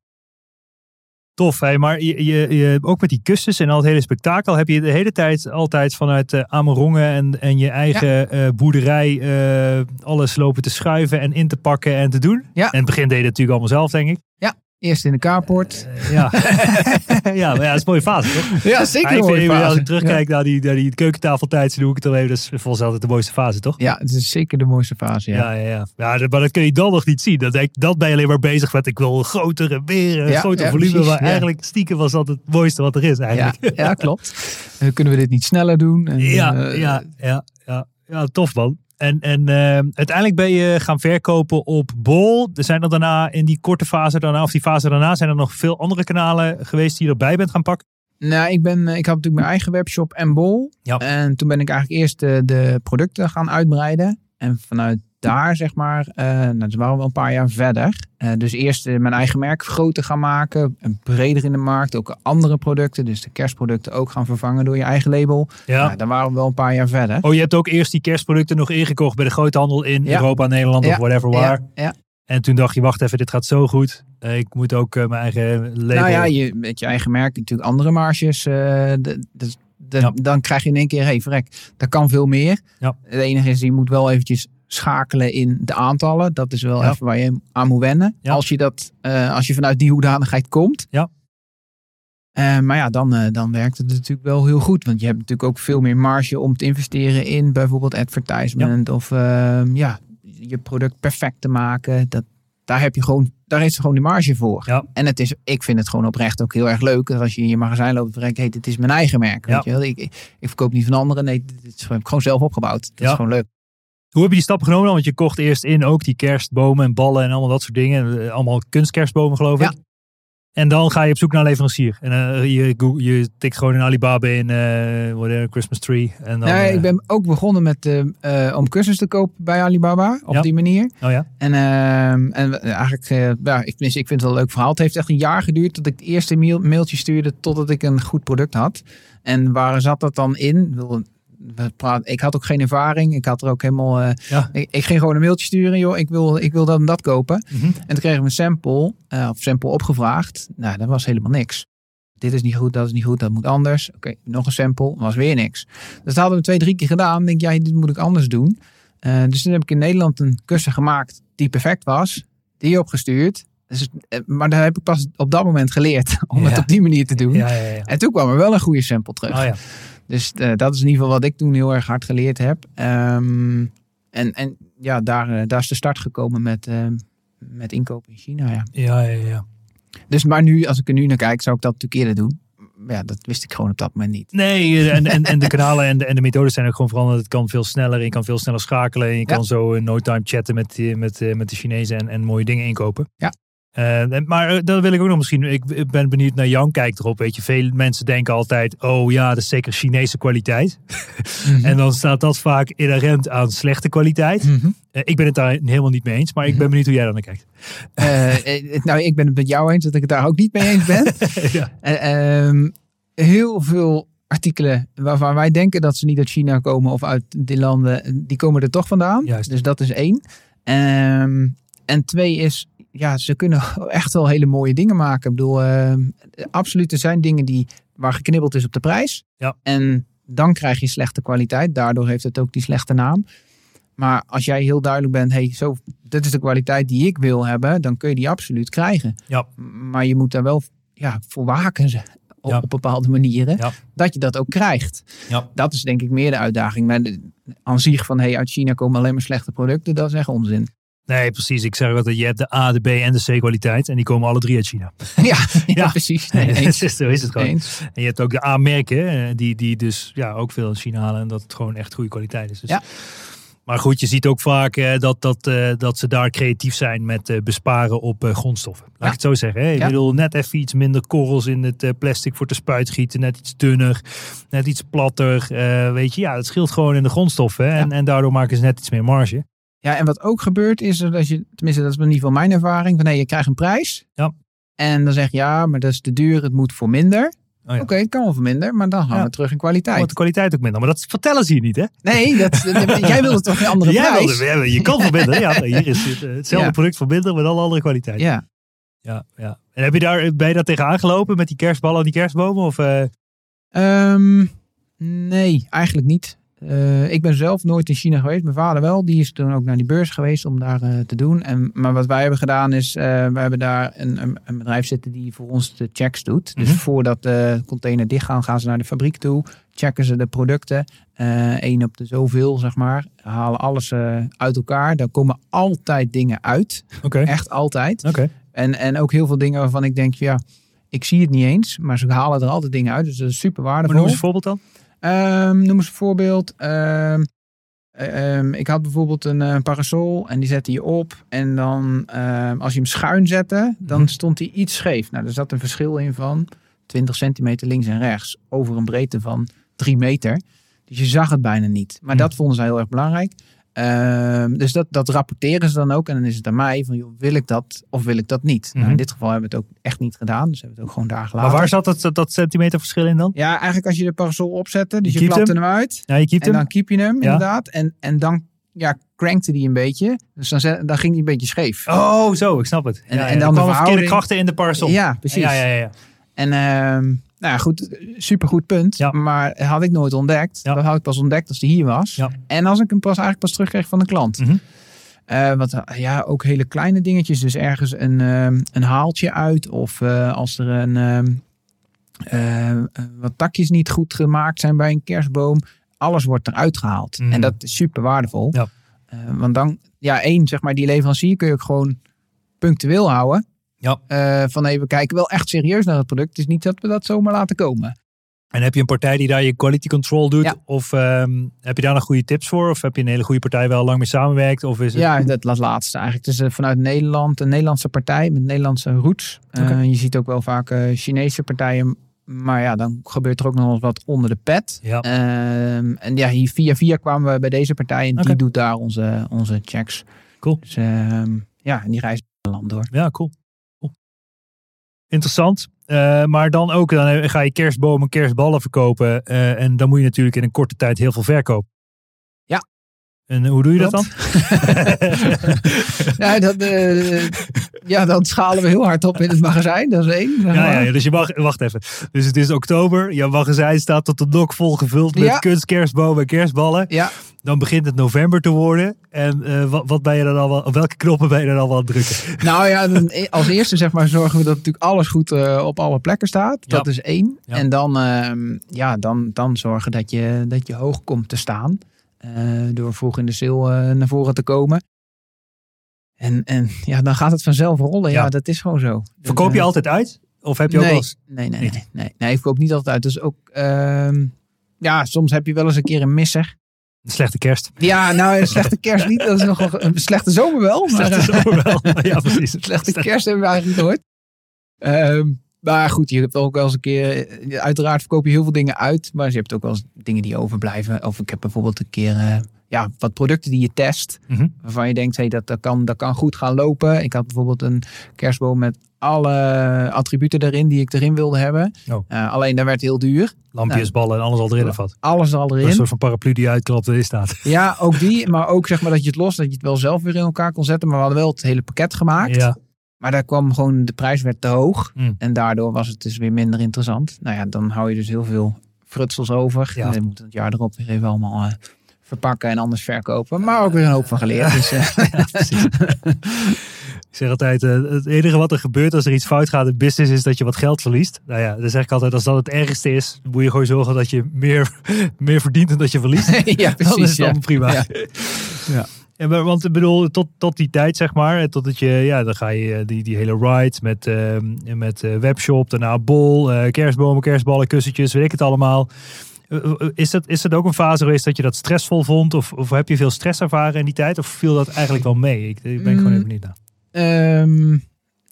Tof, hè? maar je, je, je, ook met die kussens en al het hele spektakel heb je de hele tijd altijd vanuit eh Amerongen en, en je eigen eh, boerderij alles lopen te schuiven en in te pakken en te doen. Ja. En het begin deed je het natuurlijk allemaal zelf, denk ik. Eerst in de carport. Eh, ja. ja, maar ja, dat is een mooie fase, toch? Ja, zeker een mooie als fase. ik terugkijk naar, die, naar die keukentafeltijd, doe ik het dan even. Dat is volgens altijd de mooiste fase, toch? Ja, het is zeker de mooiste fase. Ja. Ja, ja, ja. ja dat- maar dat kun je dan nog niet zien. Denk, dan ben je alleen maar bezig met ik wil groter en meer, een Ja, groter volume. precies, maar eigenlijk stiekem was dat het mooiste wat er is eigenlijk. ja, klopt. En kunnen we dit niet sneller doen? En, Ja, eh, ja, ja, ja, ja, tof man. En, en eh, uiteindelijk ben je gaan verkopen op Bol. Er zijn er daarna in die korte fase daarna, of die fase daarna, zijn er nog veel andere kanalen geweest die je erbij bent gaan pakken. Nou, ik, ben, ik had natuurlijk mijn eigen webshop en bol. Ja. En toen ben ik eigenlijk eerst de, de producten gaan uitbreiden. En vanuit daar, zeg maar, eh nou, dus waren we wel een paar jaar verder. Eh, dus eerst eh, mijn eigen merk groter gaan maken. En breder in de markt. Ook andere producten, dus de kerstproducten ook gaan vervangen door je eigen label. Ja. Daar waren we wel een paar jaar verder. Oh, je hebt ook eerst die kerstproducten nog ingekocht bij de groothandel in Ja. Europa, Nederland of whatever waar. Ja, ja. En toen dacht je, wacht even, dit gaat zo goed. Ik moet ook mijn eigen label... Nou ja, je, met je eigen merk natuurlijk andere marges. de, de. Dan krijg je in één keer, hey, verrek, dat kan veel meer. Ja. Het enige is, je moet wel eventjes schakelen in de aantallen. Dat is wel Ja. even waar je aan moet wennen. Ja. Als, je dat, eh, als je vanuit die hoedanigheid komt. Ja. Eh, maar ja, dan, eh, dan werkt het natuurlijk wel heel goed. Want je hebt natuurlijk ook veel meer marge om te investeren in bijvoorbeeld advertisement. Of ehm, ja, je product perfect te maken. Dat, daar heb je gewoon, daar heeft ze gewoon die marge voor. En het is, ik vind het gewoon oprecht ook heel erg leuk. Als je in je magazijn loopt, verrekt, hey, dit is mijn eigen merk. Weet je wel? Ik, ik, ik verkoop niet van anderen. Nee, dit is gewoon, gewoon zelf opgebouwd. Dat is gewoon leuk. Hoe heb je die stappen genomen? Want je kocht eerst in ook die kerstbomen en ballen en allemaal dat soort dingen. Eh, Allemaal kunstkerstbomen geloof ik. Ja. En dan ga je op zoek naar een leverancier. En eh, je, je tikt gewoon in Alibaba in eh whatever, Christmas tree. En dan, nee, eh, ik ben ook begonnen met om kussens te kopen bij Alibaba. Op Ja. die manier. Oh ja? En, ehm, en eigenlijk, ja, ik, ik vind het wel een leuk verhaal. Het heeft echt een jaar geduurd tot ik het eerste mail, mailtje stuurde totdat ik een goed product had. En waar zat dat dan in? Ik we had ook geen ervaring. Ik had er ook helemaal. eh, Ja. ik, ik ging gewoon een mailtje sturen, joh. Ik wil, ik wil dat en dat kopen. Mhm. En toen kregen we een sample, eh, of sample opgevraagd. Nou, dat was helemaal niks. Dit is niet goed, dat is niet goed, dat moet anders. Oké, nog een sample, was weer niks. Dus dat hadden we twee, drie keer gedaan. Ik denk, ja, dit moet ik anders doen. Eh, dus toen heb ik in Nederland een kussen gemaakt die perfect was. Die opgestuurd. Dus, maar daar heb ik pas op dat moment geleerd om het op die manier te doen. Ja, ja, ja. En toen kwam er wel een goede sample terug. Oh ja. Dus eh, dat is in ieder geval wat ik toen heel erg hard geleerd heb. Ehm, en, en ja, daar, eh, daar is de start gekomen met, ehm, met inkopen in China. Ja. Ja, ja, ja. Dus maar nu, als ik er nu naar kijk, zou ik dat natuurlijk eerder doen. Ja, dat wist ik gewoon op dat moment niet. Nee, eh, en, en, en de kanalen en de, en de methodes zijn ook gewoon veranderd. Het kan veel sneller. Je kan veel sneller schakelen. En je Ja. kan zo in no time chatten met, met, eh, met de Chinezen en, en mooie dingen inkopen. Ja. Eh, maar eh, dan wil ik ook nog misschien. Ik ben benieuwd naar Jan kijkt erop. Weet je, veel mensen denken altijd: oh ja, dat is zeker Chinese kwaliteit. En dan staat dat vaak inherent aan slechte kwaliteit. Mhm. Eh, ik ben het daar helemaal niet mee eens, maar ik ben benieuwd hoe jij daar naar kijkt. Nou, ik ben het met jou eens dat ik het daar ook niet mee eens ben. ja. Eh, ehm, heel veel artikelen waarvan wij denken dat ze niet uit China komen of uit die landen, die komen er toch vandaan. Juist. Dus dat is één. Ehm, en twee is, ja, ze kunnen echt wel hele mooie dingen maken. Ik bedoel, ehm, absoluut, er zijn dingen die, waar geknibbeld is op de prijs. Ja. En dan krijg je slechte kwaliteit. Daardoor heeft het ook die slechte naam. Maar als jij heel duidelijk bent, hey, zo, dit is de kwaliteit die ik wil hebben, dan kun je die absoluut krijgen. Ja. Maar je moet daar wel ja, voor waken ze, op, Ja. op bepaalde manieren, Ja. dat je dat ook krijgt. Ja. Dat is denk ik meer de uitdaging. Maar de- aan zich van, hey, uit China komen alleen maar slechte producten, dat is echt onzin. Nee, precies. Ik zeg altijd, je hebt de A, de B en de C kwaliteit. En die komen alle drie uit China. ja, ja, Ja. precies. Nee, eens. Zo is het gewoon. eens. En je hebt ook de A-merken, die, die dus ja, ook veel in China halen. En dat het gewoon echt goede kwaliteit is. Dus. Ja. Maar goed, je ziet ook vaak eh, dat, dat, eh, dat ze daar creatief zijn met eh, besparen op grondstoffen. Laat Ja. ik het zo zeggen. Hè? Ik Ja. bedoel, net even iets minder korrels in het plastic voor te spuitgieten. Net iets dunner, net iets platter. weet je, ja, het scheelt gewoon in de grondstoffen. hè. En, en daardoor maken ze net iets meer marge. Ja, en wat ook gebeurt is dat je, tenminste dat is in ieder geval mijn ervaring, van hey, je krijgt een prijs. Ja. En dan zeg je ja, maar dat is te duur, het moet voor minder. Oh ja. Oké, het kan wel voor minder, maar dan gaan Ja. we terug in Dan kwaliteit. wordt de kwaliteit ook minder. Maar dat vertellen ze hier niet, hè? Nee, dat, jij wilde toch een andere Jij prijs? wilde- je kan verminderen. Ja, hier is het, eh, hetzelfde Ja. product verminderen met alle andere kwaliteit. Ja. Ja, ja. En heb je daar, ben je daar tegenaan gelopen met die kerstballen en die kerstbomen? Of, eh, Ehm, nee, eigenlijk niet. Eh, ik ben zelf nooit in China geweest. Mijn vader wel. Die is toen ook naar die beurs geweest om daar eh, te doen. En, maar wat wij hebben gedaan is, eh, we hebben daar een, een, een bedrijf zitten die voor ons de checks doet. Dus Mhm. voordat de container dichtgaan, gaan ze naar de fabriek toe. Checken ze de producten. Eén op de zoveel, zeg maar. Halen alles uit elkaar. Daar komen altijd dingen uit. Echt altijd. En, en ook heel veel dingen waarvan ik denk, ja, ik zie het niet eens. Maar ze halen er altijd dingen uit. Dus dat is super Maar waardevol. noem eens een voorbeeld dan. Ehm, noem eens een voorbeeld. Ehm, eh, ehm, ik had bijvoorbeeld een eh, parasol en die zette je op. En dan, als je hem schuin zette, dan Mhm. stond hij iets scheef. Nou, er zat een verschil in van 20 centimeter links en rechts. Over een breedte van 3 meter. Dus je zag het bijna niet. Maar Mhm. dat vonden ze heel erg belangrijk. Ehm, dus dat, dat rapporteren ze dan ook. En dan is het aan mij van, joh, wil ik dat of wil ik dat niet? Nou, Mhm. in dit geval hebben we het ook echt niet gedaan. Dus hebben we het ook gewoon daar gelaten. Maar waar zat dat, dat centimeterverschil in dan? Ja, eigenlijk als je de parasol opzette, dus Je je, klapte hem uit. Ja, je En hem. dan keep je hem, Ja. inderdaad. En, en dan ja, crankte die een beetje. Dus dan, zet- dan ging hij een beetje scheef. Oh, zo, ik snap het. En- ja, en dan er de verhouding- krachten in de parasol. Ja, precies. Ja, ja, ja. ja. En ehm, nou ja, goed, supergoed punt. Ja. Maar had ik nooit ontdekt. Ja. Dat had ik pas ontdekt als die hier was. En als ik hem pas eigenlijk pas terugkreeg van de klant. Mhm. Eh, eh, ja, ook hele kleine dingetjes. Dus ergens een, ehm, een haaltje uit. Of eh, als er een, eh, wat takjes niet goed gemaakt zijn bij een kerstboom. Alles wordt eruit gehaald. Mhm. En dat is super waardevol. Ja. Eh, want dan, ja, één, zeg maar, die leverancier kun je ook gewoon punctueel houden. Ja. Eh, van even kijken, wel echt serieus naar het product. Het is niet dat we dat zomaar laten komen. En heb je een partij die daar je quality control doet? Ja. Of ehm, heb je daar nog goede tips voor? Of heb je een hele goede partij waar al lang mee samenwerkt? Of is het... Ja, dat la- laatste eigenlijk. Het is eh, vanuit Nederland, een Nederlandse partij met Nederlandse roots. Eh, Oké. Je ziet ook wel vaak Chinese partijen. Maar ja, dan gebeurt er ook nog wel eens wat onder de pet. Ja. Ehm, en ja, hier via via kwamen we bij deze partij. En die doet daar onze, onze checks. Cool. Dus ehm, ja, en die reist het land door. Ja, cool. Interessant. Eh, maar dan ook, dan ga je kerstbomen, kerstballen verkopen. eh, en dan moet je natuurlijk in een korte tijd heel veel verkopen. En hoe doe je dat dan? Ja, dat, eh, ja, dan schalen we heel hard op in het magazijn. Dat is één. Ja, ja, ja, dus je mag, wacht even. Dus het is oktober. Jouw magazijn staat tot de nok vol gevuld met Ja. kunstkerstbomen en kerstballen. ja. Dan begint het november te worden. En eh, wat, wat ben je dan al wel, welke knoppen ben je dan al aan het drukken? Nou ja, dan, als eerste zeg maar zorgen we dat natuurlijk alles goed eh, op alle plekken staat. Ja. Dat is één. En dan, ehm, ja, dan, dan zorgen dat je, dat je hoog komt te staan. Eh, door vroeg in de sale eh, naar voren te komen. En, en ja, dan gaat het vanzelf rollen. Ja, Ja. dat is gewoon zo. Verkoop je Dus, eh, altijd uit? Of heb je ook nee, wel eens... nee, nee, nee, nee, nee. Ik verkoop niet altijd uit. Dus ook, ehm, ja, soms heb je wel eens een keer een misser. Een slechte kerst. Ja, nou, een slechte kerst niet. Dat is nog wel- een slechte zomer wel. Maar, Slechte zomer wel. Ja, precies. Slechte kerst hebben we eigenlijk nooit. Ehm, maar goed, je hebt ook wel eens een keer... eh, Uiteraard verkoop je heel veel dingen uit. Maar je hebt ook wel eens dingen die overblijven. Of ik heb bijvoorbeeld een keer... eh, ja, wat producten die je test. Mhm. Waarvan je denkt, hey, dat, dat, kan, dat kan goed gaan lopen. Ik had bijvoorbeeld een kerstboom met alle attributen erin die ik erin wilde hebben. Oh. Eh, alleen dat werd heel duur. Lampjes, ballen en alles al erin of wat? Alles er al Een erin. soort van paraplu die uitklapt erin staat. Ja, ook die. Maar ook zeg maar dat je het los, dat je het wel zelf weer in elkaar kon zetten. Maar we hadden wel het hele pakket gemaakt. Ja. Maar daar kwam gewoon, de prijs werd te hoog. Mm. En daardoor was het dus weer minder interessant. Nou ja, dan hou je dus heel veel frutsels over. Ja. En dan moet het jaar erop weer even allemaal eh, verpakken en anders verkopen. Maar ook weer een hoop van geleerd. Dus, eh, Ik zeg altijd, eh, het enige wat er gebeurt als er iets fout gaat in business is dat je wat geld verliest. Nou ja, dan zeg ik altijd, als dat het ergste is, moet je gewoon zorgen dat je meer, meer verdient dan dat je verliest. ja, dan is precies. het Ja. prima. Ja. Ja. Ja, maar, want ik bedoel, tot, tot die tijd zeg maar, totdat je, ja, dan ga je eh, die, die hele ride met, eh, met eh, webshop, daarna bol, eh, kerstbomen, kerstballen, kussentjes, weet ik het allemaal. Is dat, is dat ook een fase geweest dat je dat stressvol vond? Of, of heb je veel stress ervaren in die tijd? Of viel dat eigenlijk wel mee? Ik, ik ben gewoon Mm. even niet naar. Ehm,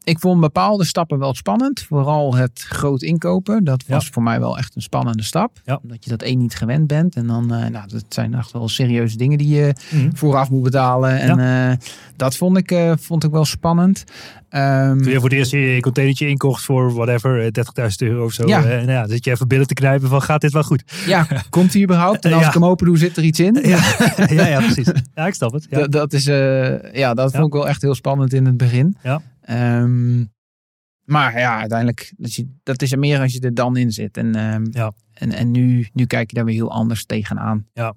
ik vond bepaalde stappen wel spannend. Vooral het groot inkopen. Dat was voor mij wel echt een spannende stap. Ja. Omdat je dat één niet gewend bent. En dan, eh, nou, dat zijn echt wel serieuze dingen die je Mhm. vooraf moet betalen. En eh, dat vond ik, eh, vond ik wel spannend. Ehm, Toen je voor het eerst je containertje inkocht voor whatever, eh, 30.000 euro of zo. Ja. eh, nou zit je even binnen te knijpen van gaat dit wel goed? ja, komt hij überhaupt? En als ik hem open doe, zit er iets in. Ja, ja, precies. Ja, ik snap het. Ja. Dat, dat, is, ja, dat vond ik wel echt heel spannend in het begin. Ja. Ehm, maar ja, uiteindelijk, dat, je, dat is er meer als je er dan in zit. En, ehm, Ja. en, en nu, nu kijk je daar weer heel anders tegenaan. Ja.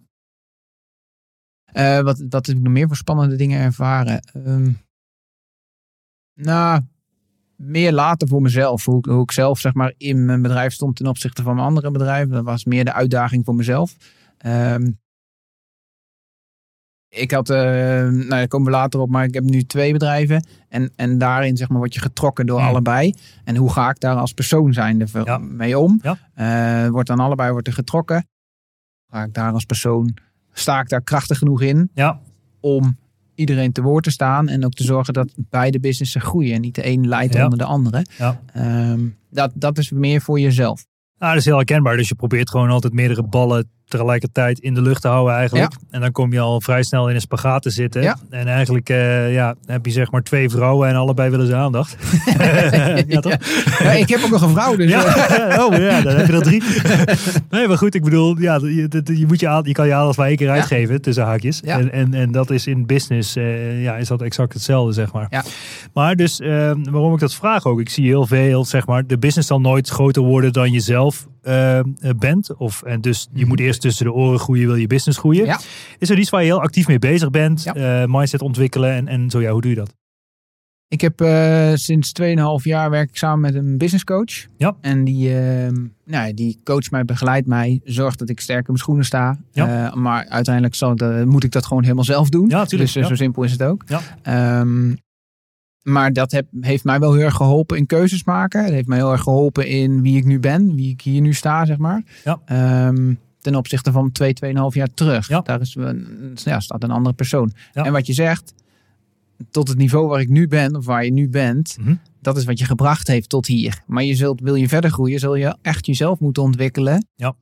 Eh, wat, wat heb ik nog meer voor spannende dingen ervaren? Ehm, nou, meer later voor mezelf. Hoe, ik- hoe ik zelf zeg maar, in mijn bedrijf stond ten opzichte van mijn andere bedrijven. Dat was meer de uitdaging voor mezelf. Ehm, ik had, eh, nou daar komen we later op, maar ik heb nu twee bedrijven. En, en daarin zeg maar, word je getrokken door Hmm. allebei. En hoe ga ik daar als persoon zijnde Ja. mee om? Ja. Eh, wordt dan allebei wordt er getrokken. Ga ik daar als persoon, sta ik daar krachtig genoeg in Ja, om iedereen te woord te staan. En ook te zorgen dat beide businessen groeien. En niet de een leidt onder de andere. Ehm, dat, dat is meer voor jezelf. Nou, dat is heel herkenbaar. Dus je probeert gewoon altijd meerdere ballen tegelijkertijd in de lucht te houden eigenlijk. En dan kom je al vrij snel in een spagaat te zitten. Ja. En eigenlijk eh, ja, heb je zeg maar twee vrouwen en allebei willen ze aandacht. ja, toch? Ja, ik heb ook nog een vrouw, dus... Ja, eh, oh ja, dan heb je er drie. nee, maar goed, ik bedoel, ja, je, je, moet je, aan- je kan je aandacht maar één keer uitgeven, tussen haakjes. En, en, en dat is in business, eh, ja, is dat exact hetzelfde, zeg maar. Ja. Maar dus, eh, waarom ik dat vraag ook, ik zie heel veel, zeg maar, de business zal nooit groter worden dan je zelf eh, bent. Of, en dus je moet eerst tussen de oren groeien, wil je business groeien. Ja. Is er iets waar je heel actief mee bezig bent? Ja. Eh, mindset ontwikkelen en, en zo, ja, hoe doe je dat? Ik heb eh, sinds 2,5 jaar werk ik samen met een business coach. Ja. En die, ehm, nou, die coacht mij, begeleidt mij, zorgt dat ik sterk in mijn schoenen sta. Ja. Eh, maar uiteindelijk zal moet ik dat gewoon helemaal zelf doen. Ja, tuurlijk, Dus eh, zo simpel is het ook. Ja. Ehm, maar dat heb, heeft mij wel heel erg geholpen in keuzes maken. Het heeft mij heel erg geholpen in wie ik nu ben, wie ik hier nu sta, zeg maar. Ja. Ehm, ten opzichte van twee, tweeënhalf jaar terug. Ja. Daar is, een- ja, staat een andere persoon. Ja. En wat je zegt, tot het niveau waar ik nu ben, of waar je nu bent, Mhm. dat is wat je gebracht heeft tot hier. Maar je zult, wil je verder groeien, zul je echt jezelf moeten ontwikkelen Ja.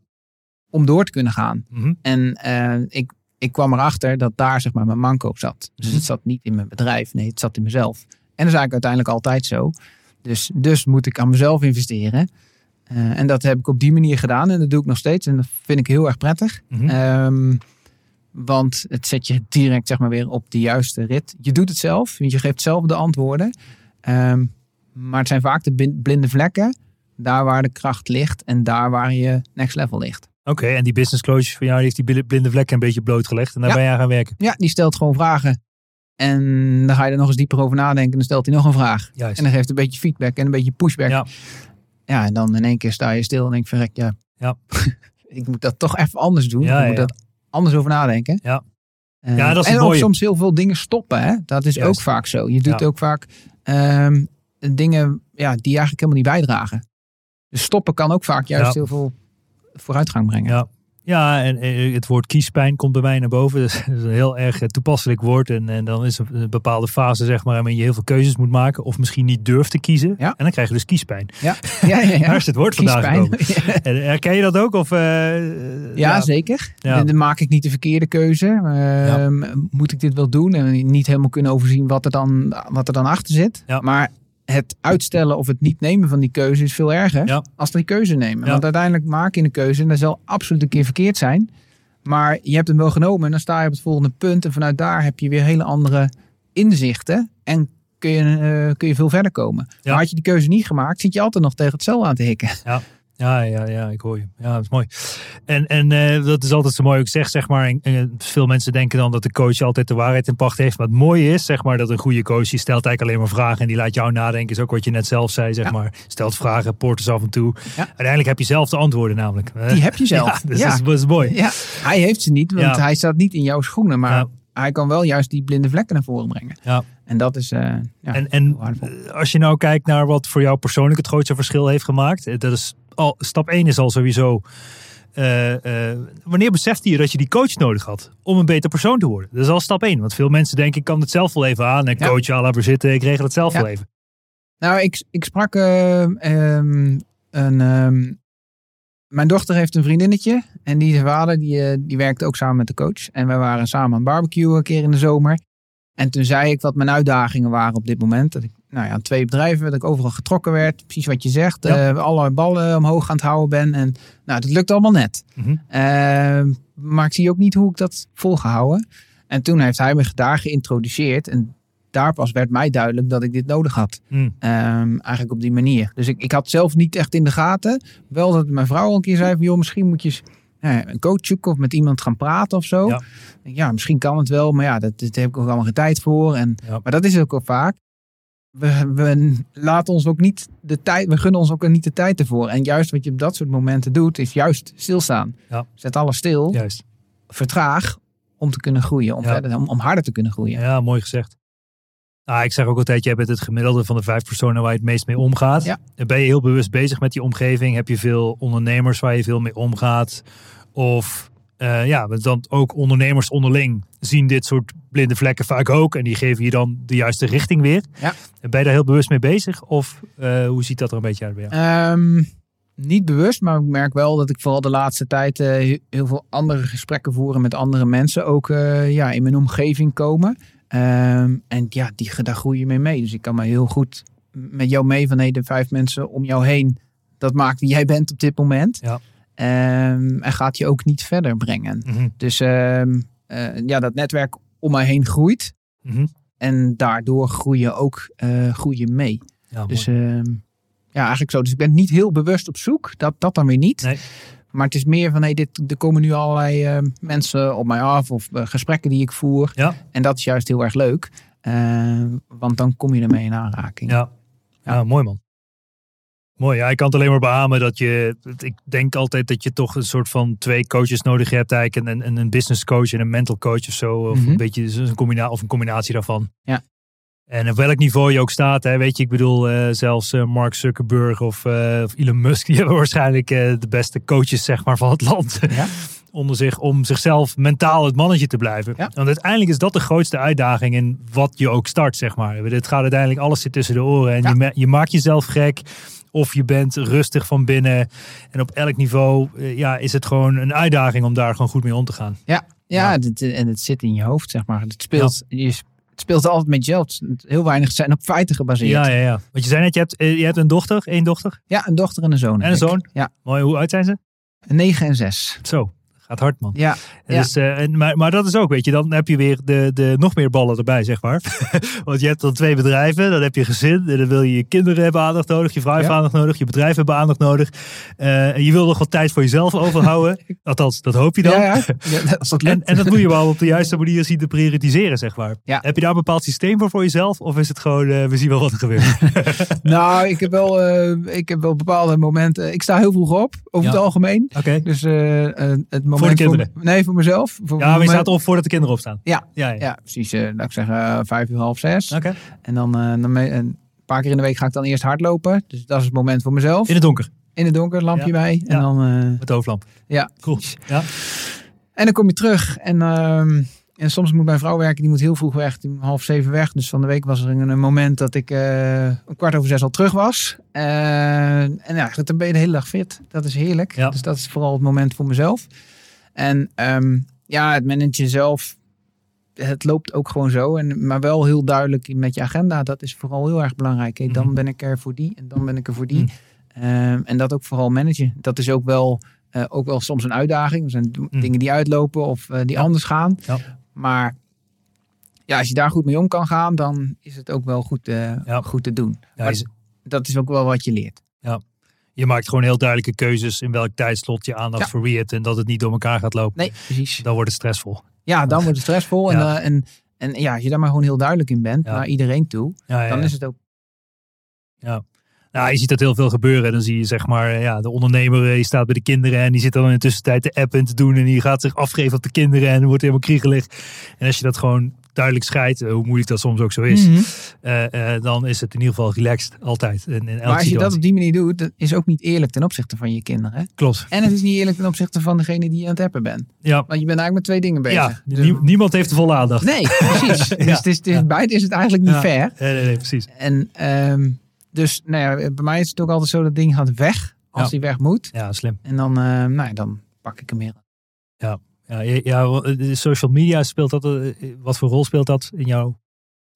om door te kunnen gaan. Mhm. En eh, ik, ik kwam erachter dat daar zeg maar mijn manco zat. Dus Mhm. het zat niet in mijn bedrijf, nee, het zat in mezelf. En dat is eigenlijk uiteindelijk altijd zo. Dus, dus moet ik aan mezelf investeren. Eh, en dat heb ik op die manier gedaan en dat doe ik nog steeds. En dat vind ik heel erg prettig. Mhm. Ehm, want het zet je direct zeg maar, weer op de juiste rit. Je doet het zelf, want je geeft zelf de antwoorden. Ehm, maar het zijn vaak de blinde vlekken. Daar waar de kracht ligt en daar waar je next level ligt. Oké, en die business coach van jou die heeft die bl- blinde vlekken een beetje blootgelegd. En daar Ja. ben je aan gaan werken. Ja, die stelt gewoon vragen. En dan ga je er nog eens dieper over nadenken. En dan stelt hij nog een vraag. Juist. En dan geeft een beetje feedback en een beetje pushback. Ja. Ja, en dan in één keer sta je stil en denk je, verrek, ja. Ja. ik moet dat toch even anders doen. Ja, ik moet ja. dat anders over nadenken. Ja. Eh, Ja, dat is en ook mooie. soms heel veel dingen stoppen. Hè? Dat is Juist. ook vaak zo. Je doet ook vaak ehm, dingen ja, die eigenlijk helemaal niet bijdragen. Dus stoppen kan ook vaak juist heel veel vooruitgang brengen. Ja. Ja, en eh, het woord kiespijn komt bij mij naar boven. Dat is een heel erg eh, toepasselijk woord. En, en dan is er een bepaalde fase, zeg maar, waarin je heel veel keuzes moet maken. Of misschien niet durft te kiezen. Ja. En dan krijg je dus kiespijn. Ja, ja, ja. ja. Daar is het woord Kiespijn. gekomen. En herken je dat ook? Of, eh, Ja, zeker. Ja. Dan- maak ik niet de verkeerde keuze. Ehm, Moet ik dit wel doen? En niet helemaal kunnen overzien wat er dan, wat er dan achter zit. Ja. Maar het uitstellen of het niet nemen van die keuze is veel erger Ja. als die keuze nemen. Ja. Want uiteindelijk maak je een keuze en dat zal absoluut een keer verkeerd zijn. Maar je hebt hem wel genomen en dan sta je op het volgende punt. En vanuit daar heb je weer hele andere inzichten. En kun je, eh, kun je veel verder komen. Ja. Maar had je die keuze niet gemaakt, zit je altijd nog tegen hetzelfde aan te hikken. Ja, ja, ja, ik hoor je. Ja, dat is mooi. En, en eh, dat is altijd zo mooi ook zeg, zeg maar. En, en veel mensen denken dan dat de coach altijd de waarheid in pacht heeft. Maar het mooie is, zeg maar, dat een goede coach, die stelt eigenlijk alleen maar vragen. En die laat jou nadenken, is ook wat je net zelf zei, zeg Ja. maar. Stelt vragen, poorters af en toe. Ja. Uiteindelijk heb je zelf de antwoorden namelijk. Die heb je zelf. Ja, dus Ja. Dat, is, dat is mooi. Ja, hij heeft ze niet, want Ja. hij staat niet in jouw schoenen. Maar Ja. hij kan wel juist die blinde vlekken naar voren brengen. Ja. En dat is eh ja, En, en waardevol. als je nou kijkt naar wat voor jou persoonlijk het grootste verschil heeft gemaakt. eh, Dat is al, stap 1 is al sowieso. eh, eh, wanneer besefte je dat je die coach nodig had om een beter persoon te worden? Dat is al stap 1. Want veel mensen denken, ik kan het zelf wel even aan. En Ja. coach, maar zitten. Ik regel het zelf Ja. wel even. Nou, ik, ik sprak ehm, ehm, een. ehm, mijn dochter heeft een vriendinnetje. En die vader die, eh, die werkte ook samen met de coach. En wij waren samen aan het barbecuen een keer in de zomer. En toen zei ik wat mijn uitdagingen waren op dit moment. Dat ik nou ja, twee bedrijven, dat ik overal getrokken werd. Precies wat je zegt. Ja. eh, alle ballen omhoog aan het houden ben. En nou, dat lukt allemaal net. Ehm, maar ik zie ook niet hoe ik dat volgehouden. En toen heeft hij me daar geïntroduceerd. En daar pas werd mij duidelijk dat ik dit nodig had. Mm. Ehm, eigenlijk op die manier. Dus ik, ik had zelf niet echt in de gaten. Wel dat mijn vrouw al een keer zei van... joh, misschien moet je eens, eh, een coach zoeken of met iemand gaan praten of zo. Ja. Ja, misschien kan het wel. Maar ja, dat, daar heb ik ook allemaal geen tijd voor. En, Ja. Maar dat is ook wel vaak. We, we laten ons ook niet de tijd... We gunnen ons ook niet de tijd ervoor. En juist wat je op dat soort momenten doet... is juist stilstaan. Ja. Zet alles stil. Juist. Vertraag om te kunnen groeien. Om, Ja. verder, om, om harder te kunnen groeien. Ja, mooi gezegd. Nou, ik zeg ook altijd, jij bent het gemiddelde van de vijf personen waar je het meest mee omgaat. Ja. Ben je heel bewust bezig met die omgeving? Heb je veel ondernemers waar je veel mee omgaat? Of eh, ja, want dan ook ondernemers onderling zien dit soort blinde vlekken vaak ook. En die geven je dan de juiste richting weer. Ja. Ben je daar heel bewust mee bezig? Of eh, hoe ziet dat er een beetje uit bij jou? Ehm, niet bewust, maar ik merk wel dat ik vooral de laatste tijd eh, he- heel veel andere gesprekken voeren met andere mensen ook ja, in mijn omgeving komen. Ehm, en ja, die, daar groei je mee mee. Dus ik kan me heel goed met jou mee van hey, de vijf mensen om jou heen. Dat maakt wie jij bent op dit moment. Ja. Ehm, en gaat je ook niet verder brengen. Mhm, Dus ehm, eh, ja, dat netwerk om mij heen groeit. mhm. En daardoor groei je ook eh, groei je mee. Ja, Dus ehm, ja, eigenlijk zo. Dus ik ben niet heel bewust op zoek. Dat, dat dan weer niet. Nee. Maar het is meer van, hey, dit, er komen nu allerlei mensen op mij af. Of eh, gesprekken die ik voer. Ja. En dat is juist heel erg leuk. Want dan kom je ermee in aanraking. Ja. ja, mooi man. Mooi, ja, ik kan het alleen maar beamen dat je, ik denk altijd dat je toch een soort van twee coaches nodig hebt eigenlijk. Een, een, een business coach en een mental coach of zo. Of Mhm. een beetje dus een, combina of een combinatie daarvan. Ja. En op welk niveau je ook staat, hè, weet je, ik bedoel, eh, zelfs eh, Mark Zuckerberg of, eh, of Elon Musk, die hebben waarschijnlijk de beste coaches, zeg maar, van het land. Ja. Onder zich om zichzelf mentaal het mannetje te blijven. Ja. Want uiteindelijk is dat de grootste uitdaging in wat je ook start, zeg maar. Het gaat uiteindelijk, alles zit tussen de oren. En Ja. je, je maakt jezelf gek. Of je bent rustig van binnen. En op elk niveau eh, ja, is het gewoon een uitdaging om daar gewoon goed mee om te gaan. Ja, Ja. ja. dit- en het zit in je hoofd, zeg maar. Het speelt, je, het speelt altijd met jezelf. Heel weinig zijn op feiten gebaseerd. Ja, ja, ja. Want je zei net, je hebt, eh, je hebt een dochter, één dochter Ja, een dochter en een zoon. en een ik. zoon. Ja, Mooi, hoe oud zijn ze? negen en zes. Zo, gaat hard man. Ja, Ja. Dus, eh, en, maar, maar dat is ook, weet je, dan heb je weer de, de, nog meer ballen erbij, zeg maar. Want je hebt dan twee bedrijven, dan heb je gezin, en dan wil je je kinderen hebben aandacht nodig, je vrouw heeft Ja. aandacht nodig, je bedrijf hebben aandacht nodig. Eh, en je wil nog wat tijd voor jezelf overhouden. Althans, dat hoop je dan. ja, ja. ja als dat. En, en dat moet je wel op de juiste manier zien te prioritiseren, zeg maar. Ja. Heb je daar een bepaald systeem voor voor jezelf? Of is het gewoon, eh, we zien wel wat er gebeurt? Nou, ik heb, wel, ik heb wel bepaalde momenten. Ik sta heel vroeg op, over Ja. het algemeen. Oké. Dus het moment kinderen? me- nee, voor mezelf. Voor Ja, mijn- staat op voordat de kinderen opstaan. Ja, Ja, ja. ja precies. eh laat ik zeggen, eh, vijf uur, half zes. Oké. En dan, eh, dan een paar keer in de week ga ik dan eerst hardlopen. Dus dat is het moment voor mezelf. In het donker, In het donker, lampje Ja. bij. En dan, met de hoofdlamp. ja. Cool. Ja. En dan kom je terug. En, ehm, en soms moet mijn vrouw werken. Die moet heel vroeg weg. Die moet half zeven weg. Dus van de week was er een, moment dat ik een kwart over zes al terug was. En ja, dan ben je de hele dag fit. Dat is heerlijk. Ja. Dus dat is vooral het moment voor mezelf. En ehm, ja, het managen zelf. het loopt ook gewoon zo. En, maar wel heel duidelijk met je agenda. Dat is vooral heel erg belangrijk. Hey, dan Mhm. ben ik er voor die en dan ben ik er voor die. Mhm. Ehm, en dat ook vooral managen. Dat is ook wel, eh, ook wel soms een uitdaging. Er zijn d- dingen die uitlopen of eh, die Mhm. Ja. anders gaan. Ja. Maar ja, als je daar goed mee om kan gaan, dan is het ook wel goed, eh, Ja. goed te doen. Ja, Maar je, dat is ook wel wat je leert. Je maakt gewoon heel duidelijke keuzes in welk tijdslot je aandacht Ja. voor wie het en dat het niet door elkaar gaat lopen. Nee, precies. Dan wordt het stressvol. Ja, dan wordt het stressvol. En, Ja. eh, en, en ja, als je daar maar gewoon heel duidelijk in bent Ja. naar iedereen toe, Ja, ja, dan ja. is het ook Nou, je ziet dat heel veel gebeuren. Dan zie je zeg maar, ja, de ondernemer eh, die staat bij de kinderen en die zit dan in de tussentijd de app in te doen en die gaat zich afgeven op de kinderen en wordt helemaal kriegelig. En als je dat gewoon duidelijk scheidt, eh, hoe moeilijk dat soms ook zo is, Mhm. eh, eh, dan is het in ieder geval relaxed altijd. In, in Maar als je dat op die manier doet, dat is ook niet eerlijk ten opzichte van je kinderen. hè? Klopt. En het is niet eerlijk ten opzichte van degene die je aan het appen bent. Ja, Want je bent eigenlijk met twee dingen bezig. ja Dus- nie- niemand heeft de volle aandacht. nee, precies. Dus het is, het is, Ja. beide is het eigenlijk niet Ja. fair. Nee, nee, nee, precies. En ehm, dus nou ja, bij mij is het ook altijd zo dat ding gaat weg als Ja. die weg moet. Ja, slim. En dan, eh, nou ja, dan pak ik hem weer. Ja, ja, ja, de social media speelt dat. eh, Wat voor rol speelt dat in jouw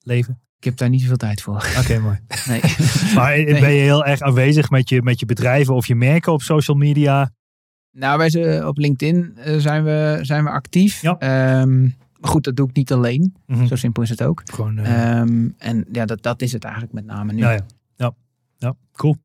leven? Ik heb daar niet zoveel tijd voor. Oké, mooi. Nee. Maar eh, Nee. ben je heel erg aanwezig met je, met je bedrijven of je merken op social media? Nou, wij zijn op LinkedIn eh, zijn, we, zijn we actief. Ja. Ehm, maar goed, dat doe ik niet alleen. Mhm. Zo simpel is het ook. Gewoon, eh, Ehm, en ja, dat, dat is het eigenlijk met name nu. ja, ja, ja, ja, cool.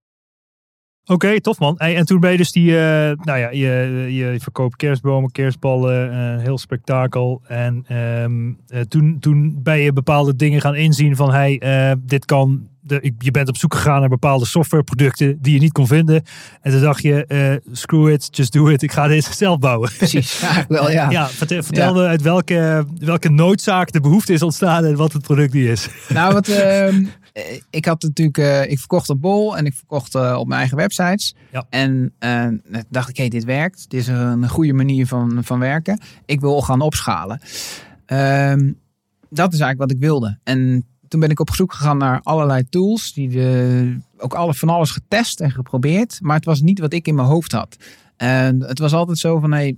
Oké, tof man. Hey, en toen ben je dus die, eh, nou ja, je, je verkoopt kerstbomen, kerstballen, een heel spektakel. En ehm, eh, toen, toen ben je bepaalde dingen gaan inzien van, hey, dit kan, de, je bent op zoek gegaan naar bepaalde softwareproducten die je niet kon vinden. En toen dacht je, screw it, just do it, ik ga dit zelf bouwen. Precies, eigenlijk wel, ja. Ja, vertel, vertel me uit welke, welke noodzaak de behoefte is ontstaan en wat het product die is. Nou, wat, ehm, eh, ik had natuurlijk, eh, ik verkocht op Bol en ik verkocht eh, op mijn eigen websites. Ja. En eh, toen dacht ik, hé, dit werkt. Dit is een goede manier van, van werken. Ik wil gaan opschalen. Ehm, dat is eigenlijk wat ik wilde. En toen ben ik op zoek gegaan naar allerlei tools. Die de, ook alle, van alles getest en geprobeerd. Maar het was niet wat ik in mijn hoofd had. En het was altijd zo van, hey,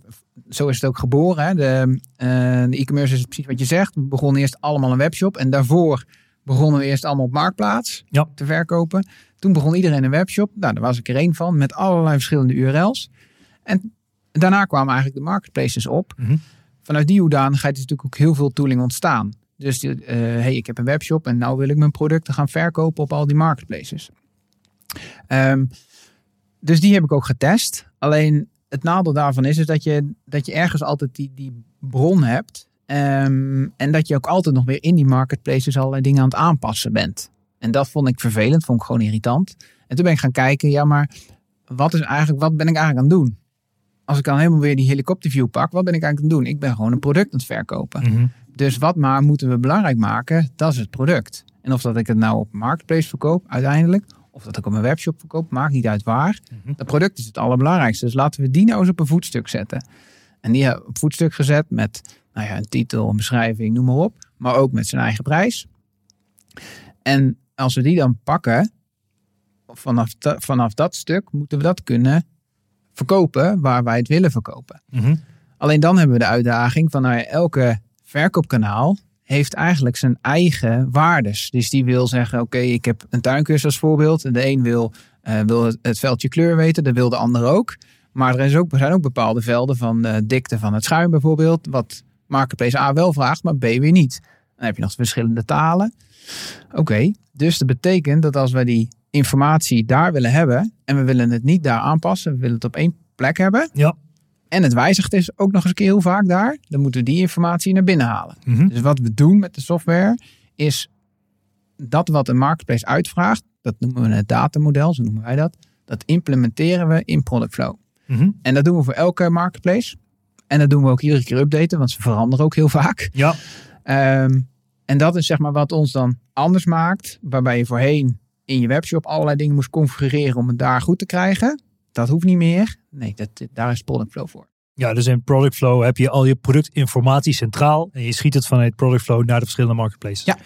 zo is het ook geboren. Hè? De, eh, de e-commerce is precies wat je zegt. We begonnen eerst allemaal een webshop. En daarvoor begonnen we eerst allemaal op Marktplaats Ja. te verkopen. Toen begon iedereen een webshop. Nou, daar was ik er één van. Met allerlei verschillende URL's. En daarna kwamen eigenlijk de marketplaces op. Mhm. Vanuit die hoedanigheid is natuurlijk ook heel veel tooling ontstaan. Dus die, eh, hey, ik heb een webshop en nou wil ik mijn producten gaan verkopen op al die marketplaces. Ehm, dus die heb ik ook getest. Alleen het nadeel daarvan is, is dat, je, dat je ergens altijd die, die bron hebt. Ehm, en dat je ook altijd nog weer in die marketplaces allerlei dingen aan het aanpassen bent. En dat vond ik vervelend, vond ik gewoon irritant. En toen ben ik gaan kijken, ja, maar wat, is eigenlijk, wat ben ik eigenlijk aan het doen? Als ik dan helemaal weer die helikopterview pak, wat ben ik eigenlijk aan het doen? Ik ben gewoon een product aan het verkopen. Mhm. Dus wat maar moeten we belangrijk maken, dat is het product. En of dat ik het nou op Marketplace verkoop uiteindelijk, of dat ik op mijn webshop verkoop, maakt niet uit waar. Mhm. Dat product is het allerbelangrijkste. Dus laten we die nou eens op een voetstuk zetten. En die hebben op voetstuk gezet met nou ja, een titel, een beschrijving, noem maar op. Maar ook met zijn eigen prijs. En als we die dan pakken, vanaf, vanaf dat stuk moeten we dat kunnen verkopen waar wij het willen verkopen. Mhm. Alleen dan hebben we de uitdaging van nou ja, elke verkoopkanaal heeft eigenlijk zijn eigen waardes. Dus die wil zeggen, oké, ik heb een tuinkus als voorbeeld. En de een wil, eh, wil het, het veldje kleur weten, dat wil de ander ook. Maar er, is ook, er zijn ook bepaalde velden van de dikte van het schuim bijvoorbeeld. Wat Marketplace A wel vraagt, maar B weer niet. Dan heb je nog verschillende talen. Oké, dus dat betekent dat als we die informatie daar willen hebben... en we willen het niet daar aanpassen, we willen het op één plek hebben... Ja. En het wijzigt is ook nog eens een keer heel vaak daar. Dan moeten we die informatie naar binnen halen. Mhm. Dus wat we doen met de software is dat wat een marketplace uitvraagt, dat noemen we het datamodel, zo noemen wij dat. Dat implementeren we in Product Flow. Mhm. En dat doen we voor elke marketplace. En dat doen we ook iedere keer updaten, want ze veranderen ook heel vaak. Ja. Ehm, en dat is zeg maar wat ons dan anders maakt, waarbij je voorheen in je webshop allerlei dingen moest configureren om het daar goed te krijgen. Dat hoeft niet meer. Nee, dat, daar is Product Flow voor. Ja, dus in Product Flow heb je al je productinformatie centraal. En je schiet het vanuit Product Flow naar de verschillende marketplaces. Ja.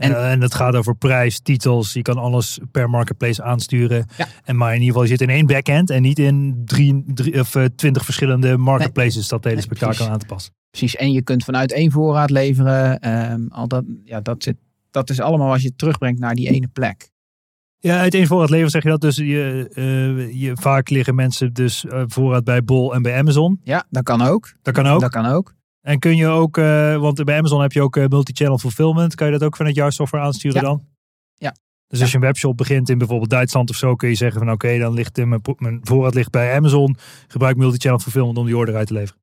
En, En- eh, en dat gaat over prijs, titels. Je kan alles per marketplace aansturen. Ja. En maar in ieder geval, je zit in één backend en niet in drie, drie of eh, twintig verschillende marketplaces dat hele Nee, spektakel precies. aan te passen. Precies. En je kunt vanuit één voorraad leveren. Ehm, al dat, ja, dat, zit, dat is allemaal als je het terugbrengt naar die ene plek. Ja, uit één voorraad leveren zeg je dat. Dus je, eh, je, vaak liggen mensen dus eh, voorraad bij Bol en bij Amazon. Ja, dat kan ook. Dat kan ook. Dat kan ook. En kun je ook, eh, want bij Amazon heb je ook eh, multi-channel fulfillment. Kan je dat ook vanuit jouw software aansturen Ja. dan? Ja. Dus als je een webshop begint in bijvoorbeeld Duitsland of zo, kun je zeggen van oké, dan ligt mijn, mijn voorraad ligt bij Amazon. Gebruik multi-channel fulfillment om die order uit te leveren.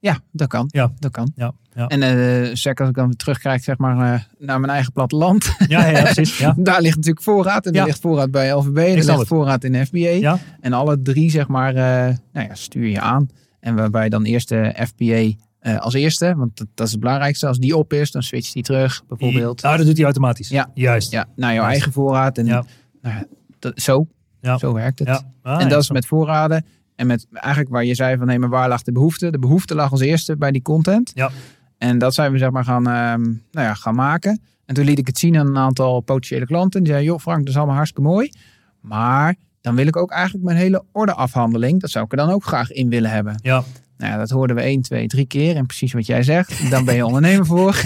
Ja, dat kan. Ja. Dat kan. Ja, ja. En eh zeker als ik dan weer terugkijk zeg maar, naar mijn eigen platteland. Ja, ja, precies. Ja. Daar ligt natuurlijk voorraad. En Ja. er ligt voorraad bij LVB. En snap ligt voorraad in FBA. Ja. En alle drie zeg maar, nou ja, stuur je aan. En waarbij dan eerst de FBA eh, als eerste. Want dat, dat is het belangrijkste. Als die op is, dan switcht die terug bijvoorbeeld. Ah, dat doet hij automatisch. Ja. Juist. Ja, naar jouw Juist. eigen voorraad. En Ja. nou ja, dat, zo, Ja. zo werkt het. Ja. Ah, en ja, dat is met voorraden. En met eigenlijk waar je zei van nee, maar waar lag de behoefte? De behoefte lag als eerste bij die content. Ja. En dat zijn we zeg maar gaan, ehm, nou ja, gaan maken. En toen liet ik het zien aan een aantal potentiële klanten. Die zeiden, joh Frank, dat is allemaal hartstikke mooi. Maar dan wil ik ook eigenlijk mijn hele orderafhandeling, dat zou ik er dan ook graag in willen hebben. Ja. Nou ja, dat hoorden we één, twee, drie keer. En precies wat jij zegt, dan ben je ondernemer voor.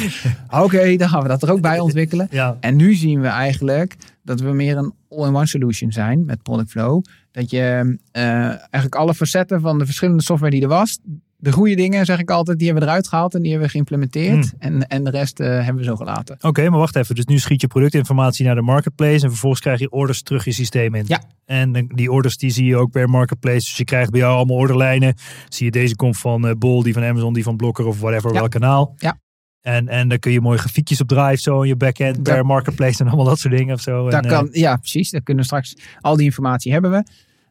Oké, dan gaan we dat er ook bij ontwikkelen. Ja. En nu zien we eigenlijk dat we meer een all-in-one solution zijn met Product Flow. Dat je eh, eigenlijk alle facetten van de verschillende software die er was, de goede dingen, zeg ik altijd, die hebben we eruit gehaald en die hebben we geïmplementeerd. Hmm. En, en de rest eh, hebben we zo gelaten. Oké, maar wacht even. Dus nu schiet je productinformatie naar de marketplace en vervolgens krijg je orders terug je systeem in. Ja. En dan- die orders die zie je ook per marketplace. Dus je krijgt bij jou allemaal orderlijnen. Zie je deze komt van eh, Bol, die van Amazon, die van Blokker of whatever, Ja. welk kanaal. Ja. En, en dan kun je mooie grafiekjes op drive zo in je backend per marketplace en allemaal dat soort dingen of zo. Daar en, kan, ja, precies. Daar kunnen we straks al die informatie hebben we.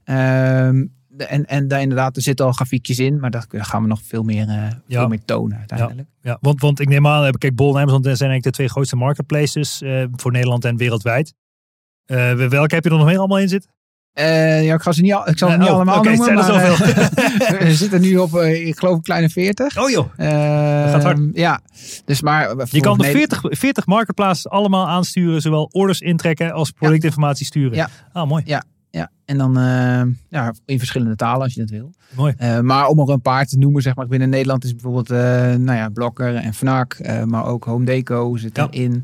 Ehm, en, en daar inderdaad, er zitten al grafiekjes in, maar dat gaan we nog veel meer, eh, veel meer tonen uiteindelijk. eh, ja, want, want ik neem aan, eh, kijk, Bol en Amazon zijn eigenlijk de twee grootste marketplaces eh, voor Nederland en wereldwijd. Eh, welke heb je er nog meer allemaal in zitten? Ja, ik, ga ze niet, al- ik zal ze niet oh, allemaal oké, noemen. er maar, we zitten nu op, ik geloof, een kleine 40. Oh joh, Eh, gaat hard. Ja, dus maar... Je kan de Nederland- 40, 40 marketplaces allemaal aansturen, zowel orders intrekken als productinformatie sturen. Ja. Ah, mooi. Ja, en dan eh, ja, in verschillende talen als je dat wil. Mooi. Eh, maar om er een paar te noemen, zeg maar, binnen Nederland is bijvoorbeeld eh, nou ja, Blokker en Fnac, maar ook Home Deco zit Ja. erin.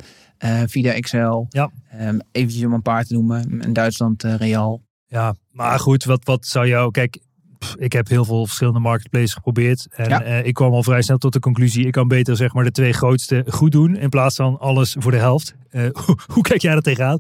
Vida Excel. Ja. Ehm, eventjes om een paar te noemen. In Duitsland Real. Ja, maar goed, wat, wat zou jou... Kijk, pff, ik heb heel veel verschillende marketplaces geprobeerd. En Ja. ik kwam al vrij snel tot de conclusie... ik kan beter zeg maar de twee grootste goed doen... in plaats van alles voor de helft. Hoe, hoe kijk jij daar tegenaan?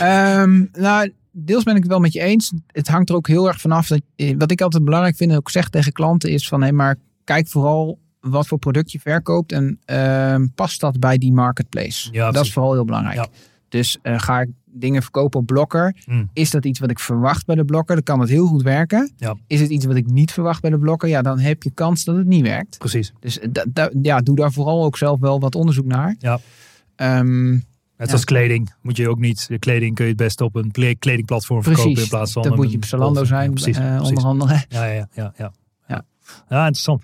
Ehm, nou, deels ben ik het wel met je eens. Het hangt er ook heel erg vanaf. Dat, eh, wat ik altijd belangrijk vind en ook zeg tegen klanten is van... hé, maar kijk vooral wat voor product je verkoopt en ehm, past dat bij die marketplace? Ja, dat is vooral heel belangrijk. Ja. Dus eh, ga ik dingen verkopen op blokker? Hmm. Is dat iets wat ik verwacht bij de blokker? Dan kan het heel goed werken. Ja. Is het iets wat ik niet verwacht bij de blokker? Ja, dan heb je kans dat het niet werkt. Precies. Dus eh, ja, doe daar vooral ook zelf wel wat onderzoek naar. Ja. Ehm, Net Ja. als kleding. Moet je ook niet... De kleding kun je het best op een kledingplatform verkopen... in plaats van... Dat moet je op Zalando zijn, precies, eh, precies. onder andere. Ja, ja, ja, ja. Ja. Interessant.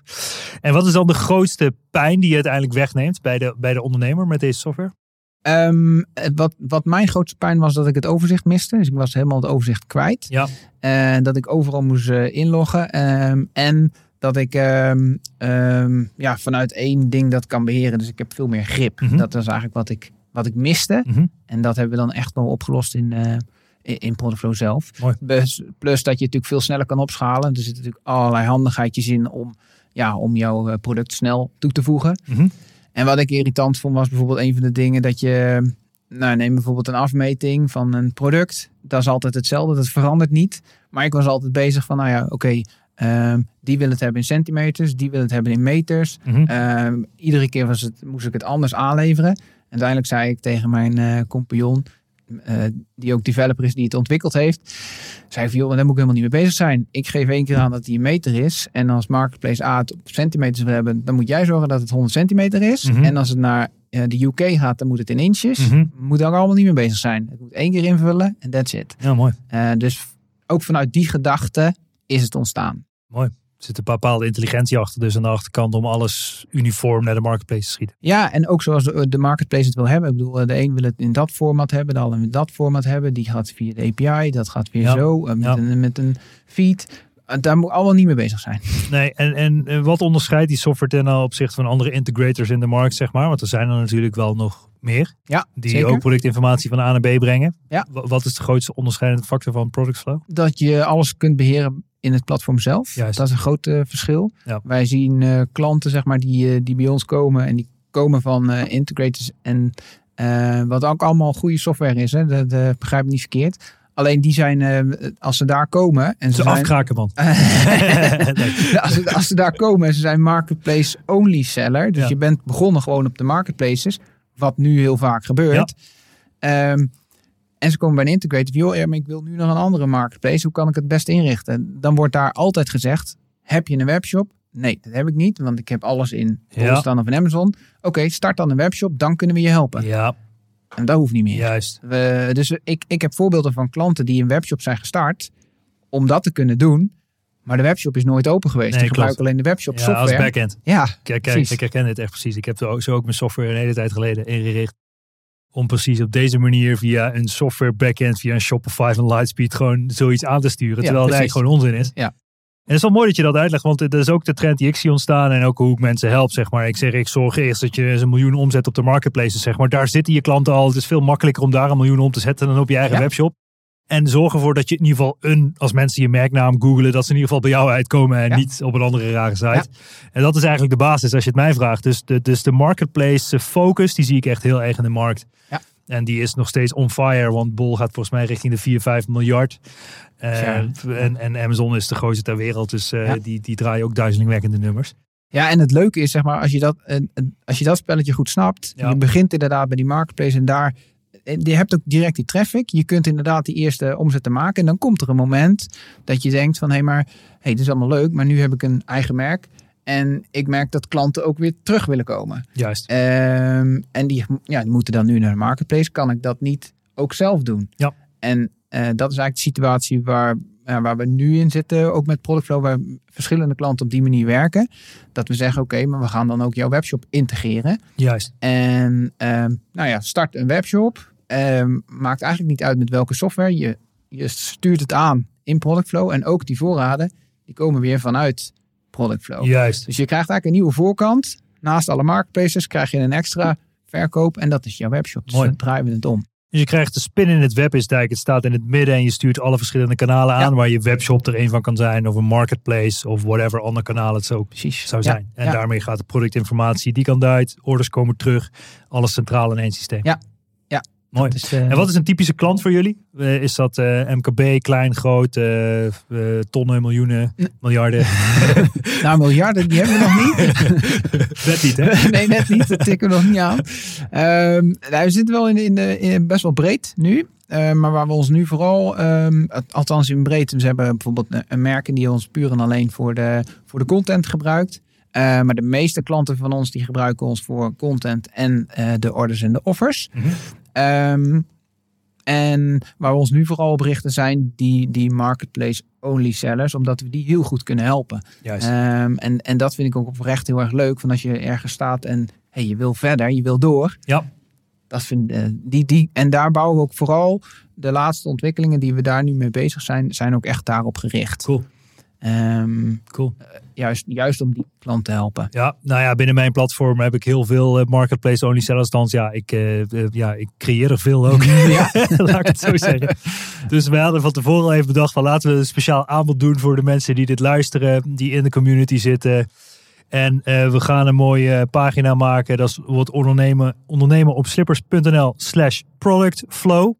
En wat is dan de grootste pijn die je uiteindelijk wegneemt bij de, bij de ondernemer met deze software? Ehm, eh, wat, wat mijn grootste pijn was dat ik het overzicht miste. Dus ik was helemaal het overzicht kwijt. Ja. En dat ik overal moest eh, inloggen. Ehm, en dat ik ehm, ja, vanuit één ding dat kan beheren. Dus ik heb veel meer grip. Mhm. Dat was eigenlijk wat ik, wat ik miste. Mhm. En dat hebben we dan echt wel opgelost in, eh in, in Productflow zelf. Plus, plus dat je natuurlijk veel sneller kan opschalen. Er zitten natuurlijk allerlei handigheidjes in om, ja, om jouw eh, product snel toe te voegen. Mhm. En wat ik irritant vond was bijvoorbeeld een van de dingen dat je... Nou, neem bijvoorbeeld een afmeting van een product. Dat is altijd hetzelfde, dat verandert niet. Maar ik was altijd bezig van, nou ja, oké, ehm, die wil het hebben in centimeters, die wil het hebben in meters. Mhm. Ehm, iedere keer was het, moest ik het anders aanleveren. Uiteindelijk zei ik tegen mijn eh compagnon, eh, die ook developer is, die het ontwikkeld heeft. Zei van, joh, daar moet ik helemaal niet mee bezig zijn. Ik geef één keer aan dat die een meter is. En als Marketplace A het op centimeters wil hebben, dan moet jij zorgen dat het 100 centimeter is. Mhm. En als het naar eh, de UK gaat, dan moet het in inches. Mhm. Moet daar allemaal niet mee bezig zijn. Het moet één keer invullen en that's it. Ja, mooi. Dus ook vanuit die gedachte is het ontstaan. Er zit een bepaalde intelligentie achter, dus aan de achterkant om alles uniform naar de marketplace te schieten. Ja, en ook zoals de, de marketplace het wil hebben. Ik bedoel, eh, de een wil het in dat format hebben, de ander in dat format hebben. Die gaat via de API, dat gaat weer Ja, zo, eh, met, ja. een, met een feed. eh, daar moet allemaal niet mee bezig zijn. Nee, en, en eh, wat onderscheidt die software ten nou opzichte van andere integrators in de markt, zeg maar? Want er zijn er natuurlijk wel nog meer. Ja, Die zeker. ook productinformatie van A naar B brengen. Ja. Wa- Wat is de grootste onderscheidende factor van Product Flow? dat je alles kunt beheren in het platform zelf. Juist. Dat is een groot eh, verschil. Ja. Wij zien eh, klanten zeg maar, die, eh, die bij ons komen en die komen van integrators. En wat ook allemaal goede software is, hè, dat begrijp ik niet verkeerd. Alleen die zijn, als ze daar komen en ze Ze zijn, afkraken, man. Als, ze, als ze daar komen en ze zijn marketplace only seller. Dus Ja. je bent begonnen gewoon op de marketplaces. Wat nu heel vaak gebeurt. Ehm, en ze komen bij een integrator. Joh, ja, maar ik wil nu nog een andere marketplace. Hoe kan ik het best inrichten? Dan wordt daar altijd gezegd. Heb je een webshop? Nee, dat heb ik niet. Want ik heb alles in Ja. Staan of in Amazon. Oké, start dan een webshop. Dan kunnen we je helpen. Ja, En dat hoeft niet meer. juist. We, dus ik, ik heb voorbeelden van klanten die een webshop zijn gestart. Om dat te kunnen doen. Maar de webshop is nooit open geweest. Nee, Die klopt. gebruiken alleen de webshop Ja, als software. backend. Ja, Kijk, kijk, ik herken dit echt precies. Ik heb zo ook mijn software een hele tijd geleden ingericht. Om precies op deze manier via een software backend, via een Shopify van Lightspeed gewoon zoiets aan te sturen. Ja, terwijl het precies. eigenlijk gewoon onzin is. Ja. En het is wel mooi dat je dat uitlegt, want dat is ook de trend die ik zie ontstaan en ook hoe ik mensen help, zeg maar. Ik zeg, ik zorg eerst dat je een miljoen omzet op de marketplaces, zeg maar. Daar zitten je klanten al. Het is veel makkelijker om daar een miljoen om te zetten dan op je eigen Ja. webshop. En zorg ervoor dat je in ieder geval een, als mensen je merknaam googelen, dat ze in ieder geval bij jou uitkomen en Ja. niet op een andere rare site. Ja. En dat is eigenlijk de basis als je het mij vraagt. Dus de, dus de marketplace focus, die zie ik echt heel erg in de markt. Ja. En die is nog steeds on fire, want Bol gaat volgens mij richting de 4, 5 miljard. Ja. en, en Amazon is de grootste ter wereld, dus eh, die, die draaien ook duizelingwekkende nummers. Ja, en het leuke is, zeg maar, als je dat, als je dat spelletje goed snapt. Je begint inderdaad bij die marketplace en daar. En Je hebt ook direct die traffic. Je kunt inderdaad die eerste omzetten maken. En dan komt er een moment dat je denkt van... hé, hey, maar hey, dit is allemaal leuk, maar nu heb ik een eigen merk. En ik merk dat klanten ook weer terug willen komen. Juist. Ehm, en die, ja, die moeten dan nu naar de marketplace. Kan ik dat niet ook zelf doen? Ja. En eh, dat is eigenlijk de situatie waar, waar we nu in zitten. Ook met Productflow, waar verschillende klanten op die manier werken. Dat we zeggen, oké, maar we gaan dan ook jouw webshop integreren. Juist. En ehm, nou ja, start een webshop. Ehm, maakt eigenlijk niet uit met welke software. Je, je stuurt het aan in Productflow. En ook die voorraden, die komen weer vanuit Productflow. Juist. Dus je krijgt eigenlijk een nieuwe voorkant. Naast alle marketplaces krijg je een extra verkoop. En dat is jouw webshop. Dus Mooi. dan draaien we het om. Dus je krijgt de spin in het web is dijk. Het staat in het midden en je stuurt alle verschillende kanalen aan. Ja. Waar je webshop er een van kan zijn. Of een marketplace of whatever ander kanaal het zo Precies. zou Ja, zijn. En ja. daarmee gaat de productinformatie die kant uit. Orders komen terug. Alles centraal in één systeem. Ja. Mooi. Is, eh, En wat is een typische klant voor jullie? Eh, is dat eh, MKB, klein, groot, tonnen, miljoenen, miljarden? Nou, miljarden, die hebben we nog niet. Net niet, hè? nee, net niet. Dat tikken we nog niet aan. Nou, we zitten wel in, in, best wel breed nu. Ehm, maar waar we ons nu vooral, ehm, althans in breed, we hebben bijvoorbeeld een, merken die ons puur en alleen voor de, voor de content gebruikt. Maar de meeste klanten van ons die gebruiken ons voor content en de orders en de offers. Mhm. Ehm, en waar we ons nu vooral op richten zijn die, die marketplace only sellers, omdat we die heel goed kunnen helpen. Juist. Ehm, en, en dat vind ik ook oprecht heel erg leuk. Van als je ergens staat en hey, je wil verder, je wil door. Ja. Dat vind, eh, die, die, en daar bouwen we ook vooral de laatste ontwikkelingen die we daar nu mee bezig zijn, zijn ook echt daarop gericht. Cool. Ehm, Cool. juist, juist om die klant te helpen. Ja, nou ja, binnen mijn platform heb ik heel veel eh, marketplace only sellers. Althans, ja, ik, eh, eh, ja, ik creëer er veel ook. Laat ik het zo zeggen. Dus we hadden van tevoren al even bedacht van laten we een speciaal aanbod doen voor de mensen die dit luisteren, die in de community zitten. En eh, we gaan een mooie eh, pagina maken. Dat is wordt ondernemen, ondernemen op slippers.nl slash productflow.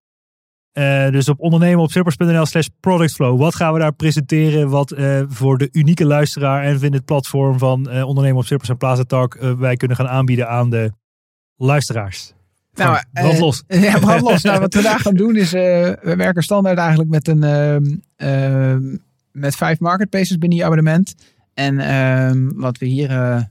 Eh, dus op ondernemen op slippers.nl slash productflow. Wat gaan we daar presenteren? Wat eh, voor de unieke luisteraar en in het platform van eh, ondernemen op slippers en Plaza Talk eh, wij kunnen gaan aanbieden aan de luisteraars. Nou, brand los. Ja, brand los. Nou, wat we daar gaan doen is, we werken standaard eigenlijk met een ehm, ehm, met vijf marketplaces binnen je abonnement. En ehm, wat we hier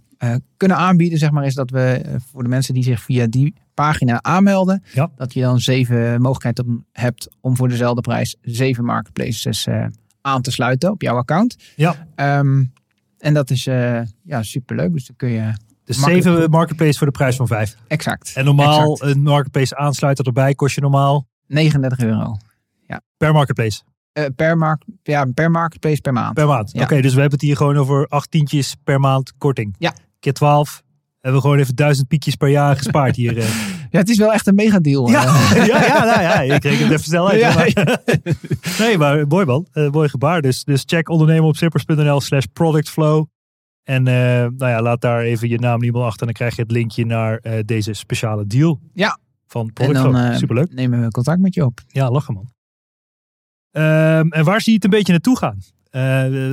kunnen aanbieden, zeg maar, is dat we voor de mensen die zich via die pagina aanmelden, Ja. dat je dan zeven mogelijkheden hebt om voor dezelfde prijs zeven marketplaces eh, aan te sluiten op jouw account. Ja, Ehm, en dat is eh ja, superleuk. Dus dan kun je dus Makkelijk. zeven marketplace voor de prijs van vijf. exact. En normaal Exact. een marketplace aansluiter erbij kost je normaal 39 euro. per marketplace. Eh, per, mark, ja, per marketplace per maand. Per maand. Ja. Oké, dus we hebben het hier gewoon over acht tientjes per maand korting. Ja. Keer 12. Hebben we gewoon even duizend piekjes per jaar gespaard hier. eh. Ja, het is wel echt een megadeal. Ja, ja, ja, nou ja, ik reken het even snel uit. Ja, maar- nee, maar mooi man. Eh, mooi gebaar. Dus, dus check ondernemen op zippers.nl slash productflow. En eh, nou ja, laat daar even je naam niet meer achter. En dan krijg je het linkje naar deze speciale deal. Ja. Van En Productflow. dan eh, Superleuk. nemen we contact met je op. Ja, lachen man. Ehm, en waar zie je het een beetje naartoe gaan? Eh,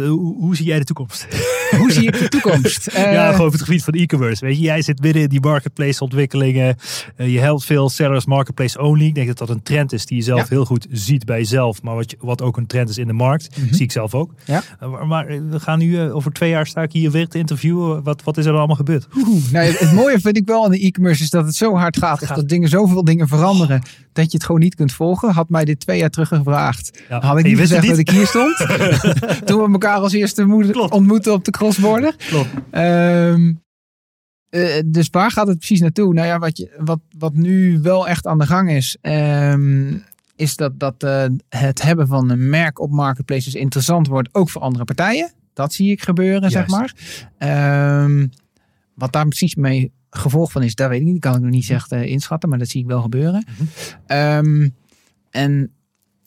hoe, hoe zie jij de toekomst? Hoe zie ik de toekomst? Eh, ja, gewoon op het gebied van e-commerce. Weet je, jij zit midden in die marketplace ontwikkelingen. Eh, je helpt veel sellers marketplace only. Ik denk dat dat een trend is die je zelf Ja. heel goed ziet bij jezelf. Maar wat, je, wat ook een trend is in de markt. Mhm. Zie ik zelf ook. Ja. Eh, maar, we gaan nu eh, over twee jaar sta ik hier weer te interviewen. Wat, wat is er allemaal gebeurd? Oeh, nou, het mooie vind ik wel aan de e-commerce is dat het zo hard gaat. Dat dingen, zoveel dingen veranderen. Dat je het gewoon niet kunt volgen. Had mij dit twee jaar terug gevraagd. Ja. Had ik niet gezegd dat ik hier stond. Toen we elkaar als eerste Klopt. ontmoeten op de crossborder. Klopt. Ehm, eh, dus waar gaat het precies naartoe? Nou ja, wat, je, wat, wat nu wel echt aan de gang is, ehm, is dat, dat eh, het hebben van een merk op marketplaces interessant wordt, ook voor andere partijen. Dat zie ik gebeuren, zeg maar. Ehm, wat daar precies mee gevolg van is, dat weet ik niet. Dat kan ik nog niet echt eh, inschatten, maar dat zie ik wel gebeuren. Mhm. Ehm, en,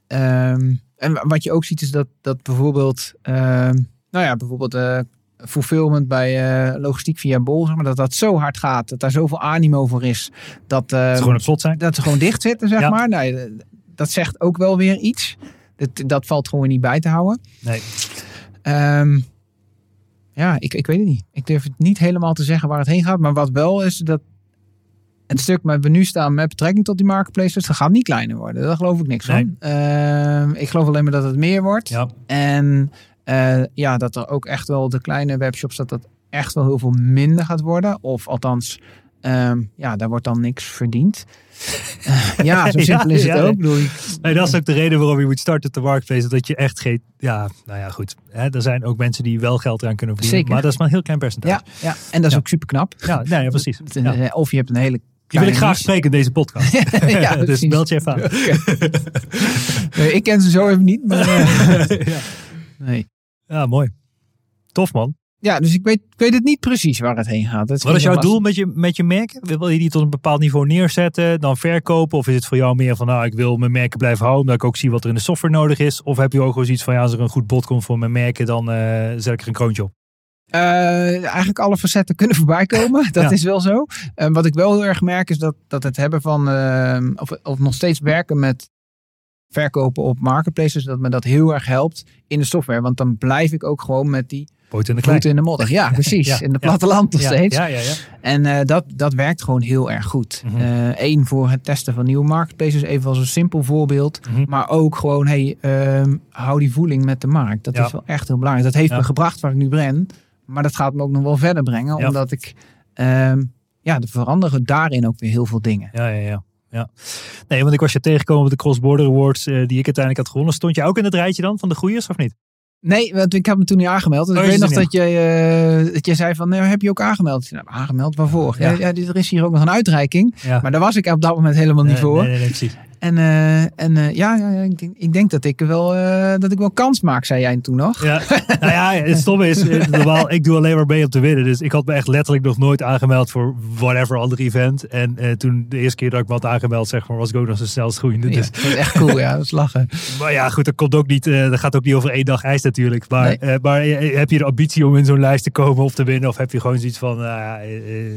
ehm, en wat je ook ziet is dat, dat bijvoorbeeld, ehm, nou ja, bijvoorbeeld eh, fulfillment bij eh, logistiek via Bol, zeg maar, dat dat zo hard gaat, dat daar zoveel animo voor is, dat, is gewoon op slot zijn. dat ze gewoon dicht zitten, zeg Ja. maar. Nou, ja, dat zegt ook wel weer iets. Dat, dat valt gewoon niet bij te houden. Nee. Ja, ik, ik weet het niet. Ik durf het niet helemaal te zeggen waar het heen gaat. Maar wat wel is dat het stuk waar we nu staan met betrekking tot die marketplaces, dat gaat niet kleiner worden. Daar geloof ik niks Nee. van. Ehm, ik geloof alleen maar dat het meer wordt. Ja. En eh, ja, dat er ook echt wel de kleine webshops, dat dat echt wel heel veel minder gaat worden. Of althans, ehm, ja, daar wordt dan niks verdiend. Eh, ja, zo Ja, simpel is het ja, ook. ja. Ik Nee, dat is ook de reden waarom je moet starten op de marketplace. Dat je echt geen... Ja, nou ja, goed. Hè, er zijn ook mensen die wel geld eraan kunnen verdienen. Zeker. Maar dat is maar een heel klein percentage. ja, ja, en dat is ook super knap. Ja, nee, ja precies. Ja. Of je hebt een hele Die wil ik graag spreken in deze podcast. Ja, dus precies. belt je even aan. Nee, ik ken ze zo even niet, maar eh, ja. nee. ja, mooi. Tof man. Ja, dus ik weet, ik weet het niet precies waar het heen gaat. Het Wat is jouw doel met je, met je merken? Wil je die tot een bepaald niveau neerzetten, dan verkopen? Of is het voor jou meer van, nou, ik wil mijn merken blijven houden, omdat ik ook zie wat er in de software nodig is? Of heb je ook gewoon zoiets van, ja, als er een goed bod komt voor mijn merken, dan eh, zet ik er een kroontje op? Eh, eigenlijk alle facetten kunnen voorbij komen. Dat Ja. is wel zo. Eh, wat ik wel heel erg merk is dat, dat het hebben van, eh, of, of nog steeds werken met verkopen op marketplaces, dat me dat heel erg helpt in de software. Want dan blijf ik ook gewoon met die Poot in de in de modder. Ja, precies. Ja, in de ja. platteland nog steeds. ja, ja, ja. En eh, dat, dat werkt gewoon heel erg goed. Mhm. Eén voor het testen van nieuwe marketplaces, even als een simpel voorbeeld. Mhm. Maar ook gewoon, hey, ehm, hou die voeling met de markt. Dat is wel echt heel belangrijk. Dat heeft me gebracht waar ik nu ben. Maar dat gaat me ook nog wel verder brengen. Omdat ik, ehm, ja, er veranderen daarin ook weer heel veel dingen. Ja, ja, ja. ja. Nee, want ik was je tegengekomen op de Cross Border Awards eh, die ik uiteindelijk had gewonnen. Stond je ook in het rijtje dan van de goeiers of niet? Nee, want ik heb me toen niet aangemeld. Dus Oh, ik weet nog dat je, eh, dat je zei van, nou, heb je ook aangemeld? Nou, aangemeld waarvoor? Ja. Ja. Ja, er is hier ook nog een uitreiking. Ja. Maar daar was ik op dat moment helemaal niet Nee, voor. Nee, nee, nee, precies. En, eh, en eh, ja, ja, ja, ik, denk, ik denk dat ik wel, eh, dat ik wel kans maak, zei jij toen nog. Ja, nou ja, het stomme is, normaal, ik doe alleen maar mee om te winnen. Dus ik had me echt letterlijk nog nooit aangemeld voor whatever ander event. En toen de eerste keer dat ik me had aangemeld, zeg maar, was ik ook nog zo snel groeiende. Ja, Dus, dat is echt cool, ja, dat is lachen. maar ja, goed, dat komt ook niet, dat gaat ook niet over één dag ijs natuurlijk. Maar, Nee. maar heb je de ambitie om in zo'n lijst te komen of te winnen? Of heb je gewoon zoiets van, ja,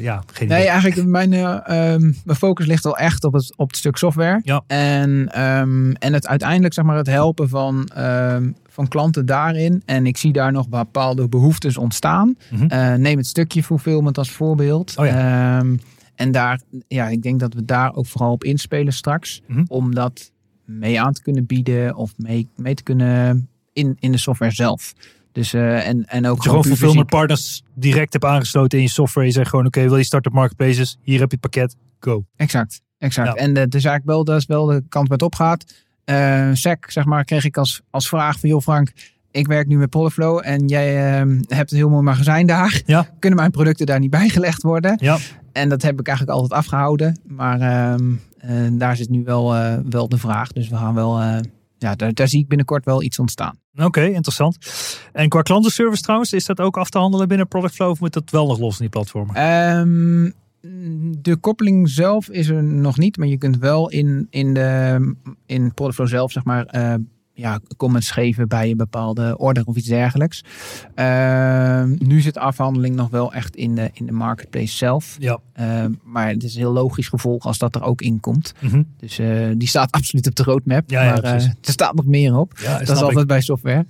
ja, geen Nee, idee. eigenlijk mijn, eh, ehm, mijn focus ligt wel echt op het, op het stuk software. Ja. En, ehm, en het uiteindelijk zeg maar het helpen van, ehm, van klanten daarin. En ik zie daar nog bepaalde behoeftes ontstaan. Mhm. Eh, neem het stukje fulfillment als voorbeeld. Oh Ehm, en daar, ja, ik denk dat we daar ook vooral op inspelen straks. Mhm. Om dat mee aan te kunnen bieden of mee, mee te kunnen in, in de software zelf. Dus, eh, en, en ook Dat je gewoon fulfillment partners direct hebt aangesloten in je software. Je zegt gewoon, oké, wil je starten op marketplaces? Hier heb je het pakket, go. Exact, exact. Ja. En uh, het is eigenlijk wel, dat is wel de kant waar het op gaat. Uh, SEC, zeg maar, kreeg ik als, als vraag van, joh Frank, ik werk nu met Polyflow en jij uh, hebt een heel mooi magazijn daar. Ja. Kunnen mijn producten daar niet bijgelegd worden? Ja. En dat heb ik eigenlijk altijd afgehouden. Maar uh, daar zit nu wel, uh, wel de vraag. Dus we gaan wel, uh, ja, daar, daar zie ik binnenkort wel iets ontstaan. Oké, interessant. En qua klantenservice trouwens, is dat ook af te handelen binnen Product Flow of moet dat wel nog los in die platformen? Ehm, de koppeling zelf is er nog niet, maar je kunt wel in, in, de, in Productflow zelf zeg maar eh, ja, comments geven bij een bepaalde order of iets dergelijks. Ehm, nu zit de afhandeling nog wel echt in de, in de marketplace zelf. Ja. Ehm, maar het is een heel logisch gevolg als dat er ook in komt. Mhm. Dus eh, die staat absoluut op de roadmap. Ja, ja, maar eh, er staat nog meer op. Ja, dat is altijd bij software.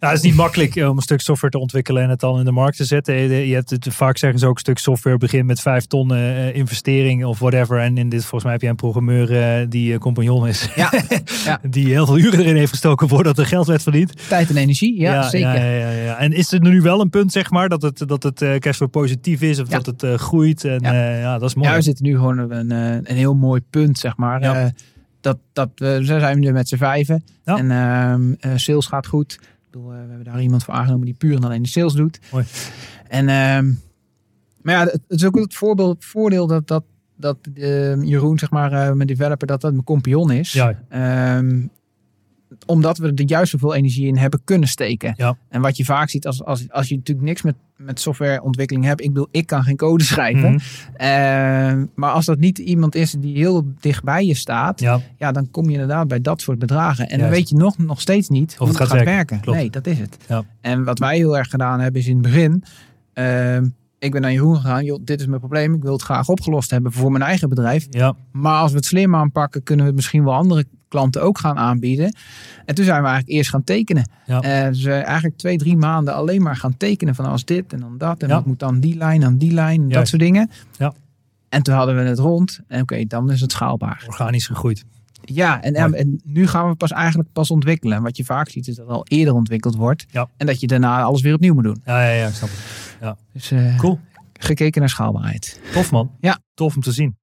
Ja, het is niet makkelijk eh, om een stuk software te ontwikkelen en het dan in de markt te zetten. Je je hebt het, vaak zeggen ze ook een stuk software begint met vijf ton eh, investering of whatever. En in dit volgens mij heb je een programmeur eh, die eh, compagnon is. Ja, ja. die heel veel uren erin heeft gestoken voordat er geld werd verdiend. Tijd en energie, ja, zeker. Ja, ja, ja. En is er nu wel een punt, zeg maar, dat het, dat het eh, cashflow positief is of dat het eh, groeit? En Ja. dat is mooi. Ja, zitten nu gewoon een, eh, een heel mooi punt, zeg maar. Eh, dat, dat, we zijn nu met z'n vijven. En ehm, eh, sales gaat goed. Ik bedoel, eh, we hebben daar iemand voor aangenomen die puur en alleen de sales doet. Mooi. En, ehm, maar ja, het, is ook het voorbeeld, voordeel dat, dat, dat eh, Jeroen, zeg maar, eh, mijn developer, dat dat mijn compagnon is. Ja. Ehm, omdat we er juist zoveel energie in hebben kunnen steken. Ja. En wat je vaak ziet als, als, als je natuurlijk niks met, met softwareontwikkeling hebt. Ik bedoel, ik kan geen code schrijven. Mhm. Eh, maar als dat niet iemand is die heel dichtbij je staat, ja. Ja, dan kom je inderdaad bij dat soort bedragen. En dan weet je nog, nog steeds niet hoe het het, gaat werken. Nee, dat is het. Ja. En wat wij heel erg gedaan hebben is in het begin. ehm, ik ben naar Jeroen gegaan. Joh, dit is mijn probleem. Ik wil het graag opgelost hebben voor mijn eigen bedrijf. ja, Maar als we het slim aanpakken, kunnen we het misschien wel andere klanten ook gaan aanbieden. En toen zijn we eigenlijk eerst gaan tekenen. Ja. Dus we eigenlijk twee, drie maanden alleen maar gaan tekenen van als dit en dan dat. En Ja. wat moet dan die lijn en die lijn dat soort dingen. Ja. En toen hadden we het rond. En oké, dan is het schaalbaar. organisch gegroeid. Ja, en, nu gaan we pas eigenlijk pas ontwikkelen. En wat je vaak ziet is dat het al eerder ontwikkeld wordt. Ja. En dat je daarna alles weer opnieuw moet doen. Ja, ja, ja, ik snap het. Dus eh, Cool. gekeken naar schaalbaarheid. Tof man. Ja. Tof om te zien.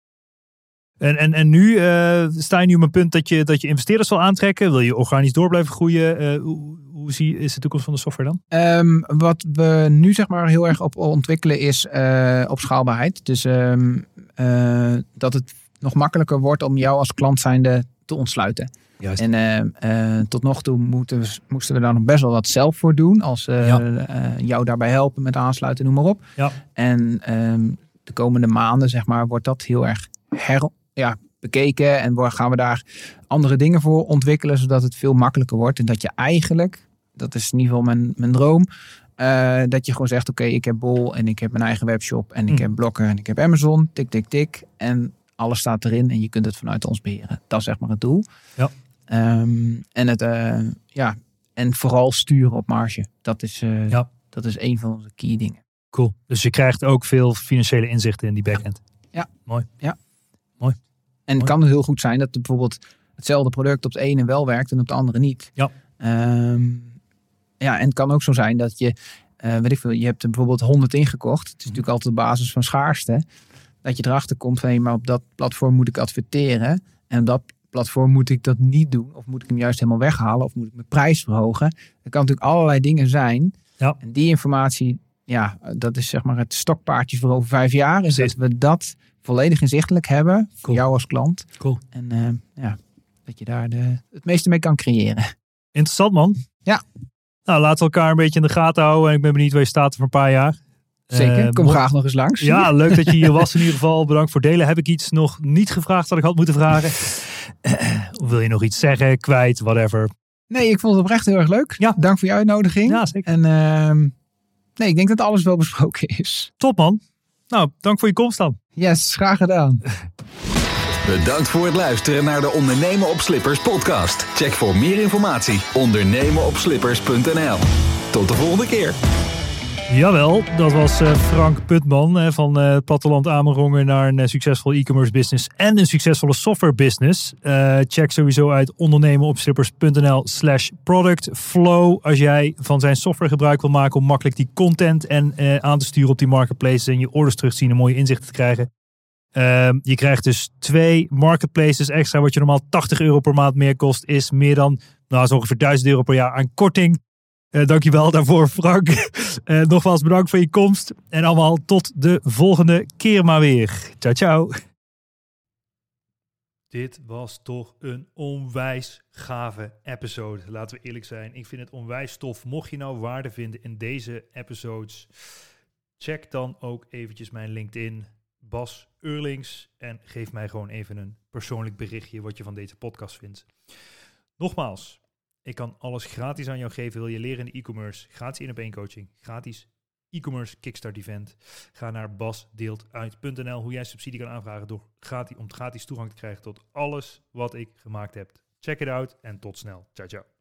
En, en, en nu eh, sta je nu op een punt dat je, dat je investeerders wil aantrekken. Wil je organisch door blijven groeien? Eh, hoe hoe zie, is de toekomst van de software dan? Ehm, wat we nu zeg maar heel erg op ontwikkelen is op schaalbaarheid. Dus ehm, eh, dat het nog makkelijker wordt om jou als klant zijnde te ontsluiten. Juist. En ehm, eh, tot nog toe moeten we, moesten we daar nog best wel wat zelf voor doen. Als eh, Ja. eh, jou daarbij helpen met aansluiten, noem maar op. Ja. En ehm, de komende maanden zeg maar, wordt dat heel erg her, ja, bekeken. En gaan we daar andere dingen voor ontwikkelen. Zodat het veel makkelijker wordt. En dat je eigenlijk, dat is in ieder geval mijn, mijn droom. eh, dat je gewoon zegt, oké, ik heb Bol en ik heb mijn eigen webshop. En ik Hm. heb Blokker en ik heb Amazon. Tik, tik, tik. En alles staat erin en je kunt het vanuit ons beheren. Dat is zeg maar het doel. Ja. Ehm, en, het, eh, ja, en vooral sturen op marge. Dat is, eh, Ja. dat is een van onze key dingen. Cool. Dus je krijgt ook veel financiële inzichten in die backend. En het Mooi. kan heel goed zijn dat bijvoorbeeld hetzelfde product op de ene wel werkt en op de andere niet. Ja. Ehm, ja, en het kan ook zo zijn dat je, eh weet ik veel, je hebt er bijvoorbeeld 100 ingekocht. Het is natuurlijk altijd de basis van schaarste. Dat je erachter komt van, hé, maar op dat platform moet ik adverteren. En op dat platform moet ik dat niet doen. Of moet ik hem juist helemaal weghalen. Of moet ik mijn prijs verhogen. Er kan natuurlijk allerlei dingen zijn. Ja. En die informatie, ja, dat is zeg maar het stokpaardje voor over vijf jaar. Is Precies. dat we dat volledig inzichtelijk hebben. Voor jou als klant. Cool. En eh, ja, dat je daar de, het meeste mee kan creëren. Interessant man. Ja. Nou, laten we elkaar een beetje in de gaten houden. En ik ben benieuwd waar je staat over een paar jaar. Zeker. Eh, Kom graag nog eens langs. Ja, leuk dat je hier was in ieder geval. Bedankt voor het delen. Heb ik iets nog niet gevraagd dat ik had moeten vragen? Of wil je nog iets zeggen, kwijt, whatever? Nee, ik vond het oprecht heel erg leuk. Ja. Dank voor je uitnodiging. Ja, zeker. En ehm, nee, ik denk dat alles wel besproken is. Top man. Nou, dank voor je komst dan. Yes, graag gedaan. Bedankt voor het luisteren naar de Ondernemen op Slippers podcast. Check voor meer informatie ondernemenopslippers.nl. Tot de volgende keer. Jawel, dat was eh, Frank Putman van eh, het platteland Amerongen naar een eh, succesvol e-commerce business en een succesvolle software business. Check sowieso uit ondernemenopslippers.nl slash product flow als jij van zijn software gebruik wil maken om makkelijk die content en aan te sturen op die marketplaces en je orders terug te zien en mooie inzichten te krijgen. Ehm, je krijgt dus twee marketplaces extra, wat je normaal 80 euro per maand meer kost, is meer dan nou, zo ongeveer 1000 euro per jaar aan korting. Eh dankjewel daarvoor, Frank. Eh, nogmaals bedankt voor je komst. En allemaal tot de volgende keer maar weer. Ciao, ciao. Dit was toch een onwijs gave episode. Laten we eerlijk zijn. Ik vind het onwijs tof. Mocht je nou waarde vinden in deze episodes, check dan ook eventjes mijn LinkedIn, Bas Eurlings, en geef mij gewoon even een persoonlijk berichtje wat je van deze podcast vindt. Nogmaals, ik kan alles gratis aan jou geven. Wil je leren in de e-commerce? Gratis in op één coaching. Gratis e-commerce kickstart event. Ga naar basdeeltuit.nl hoe jij subsidie kan aanvragen door gratis, om gratis toegang te krijgen tot alles wat ik gemaakt heb. Check it out en tot snel. Ciao, ciao.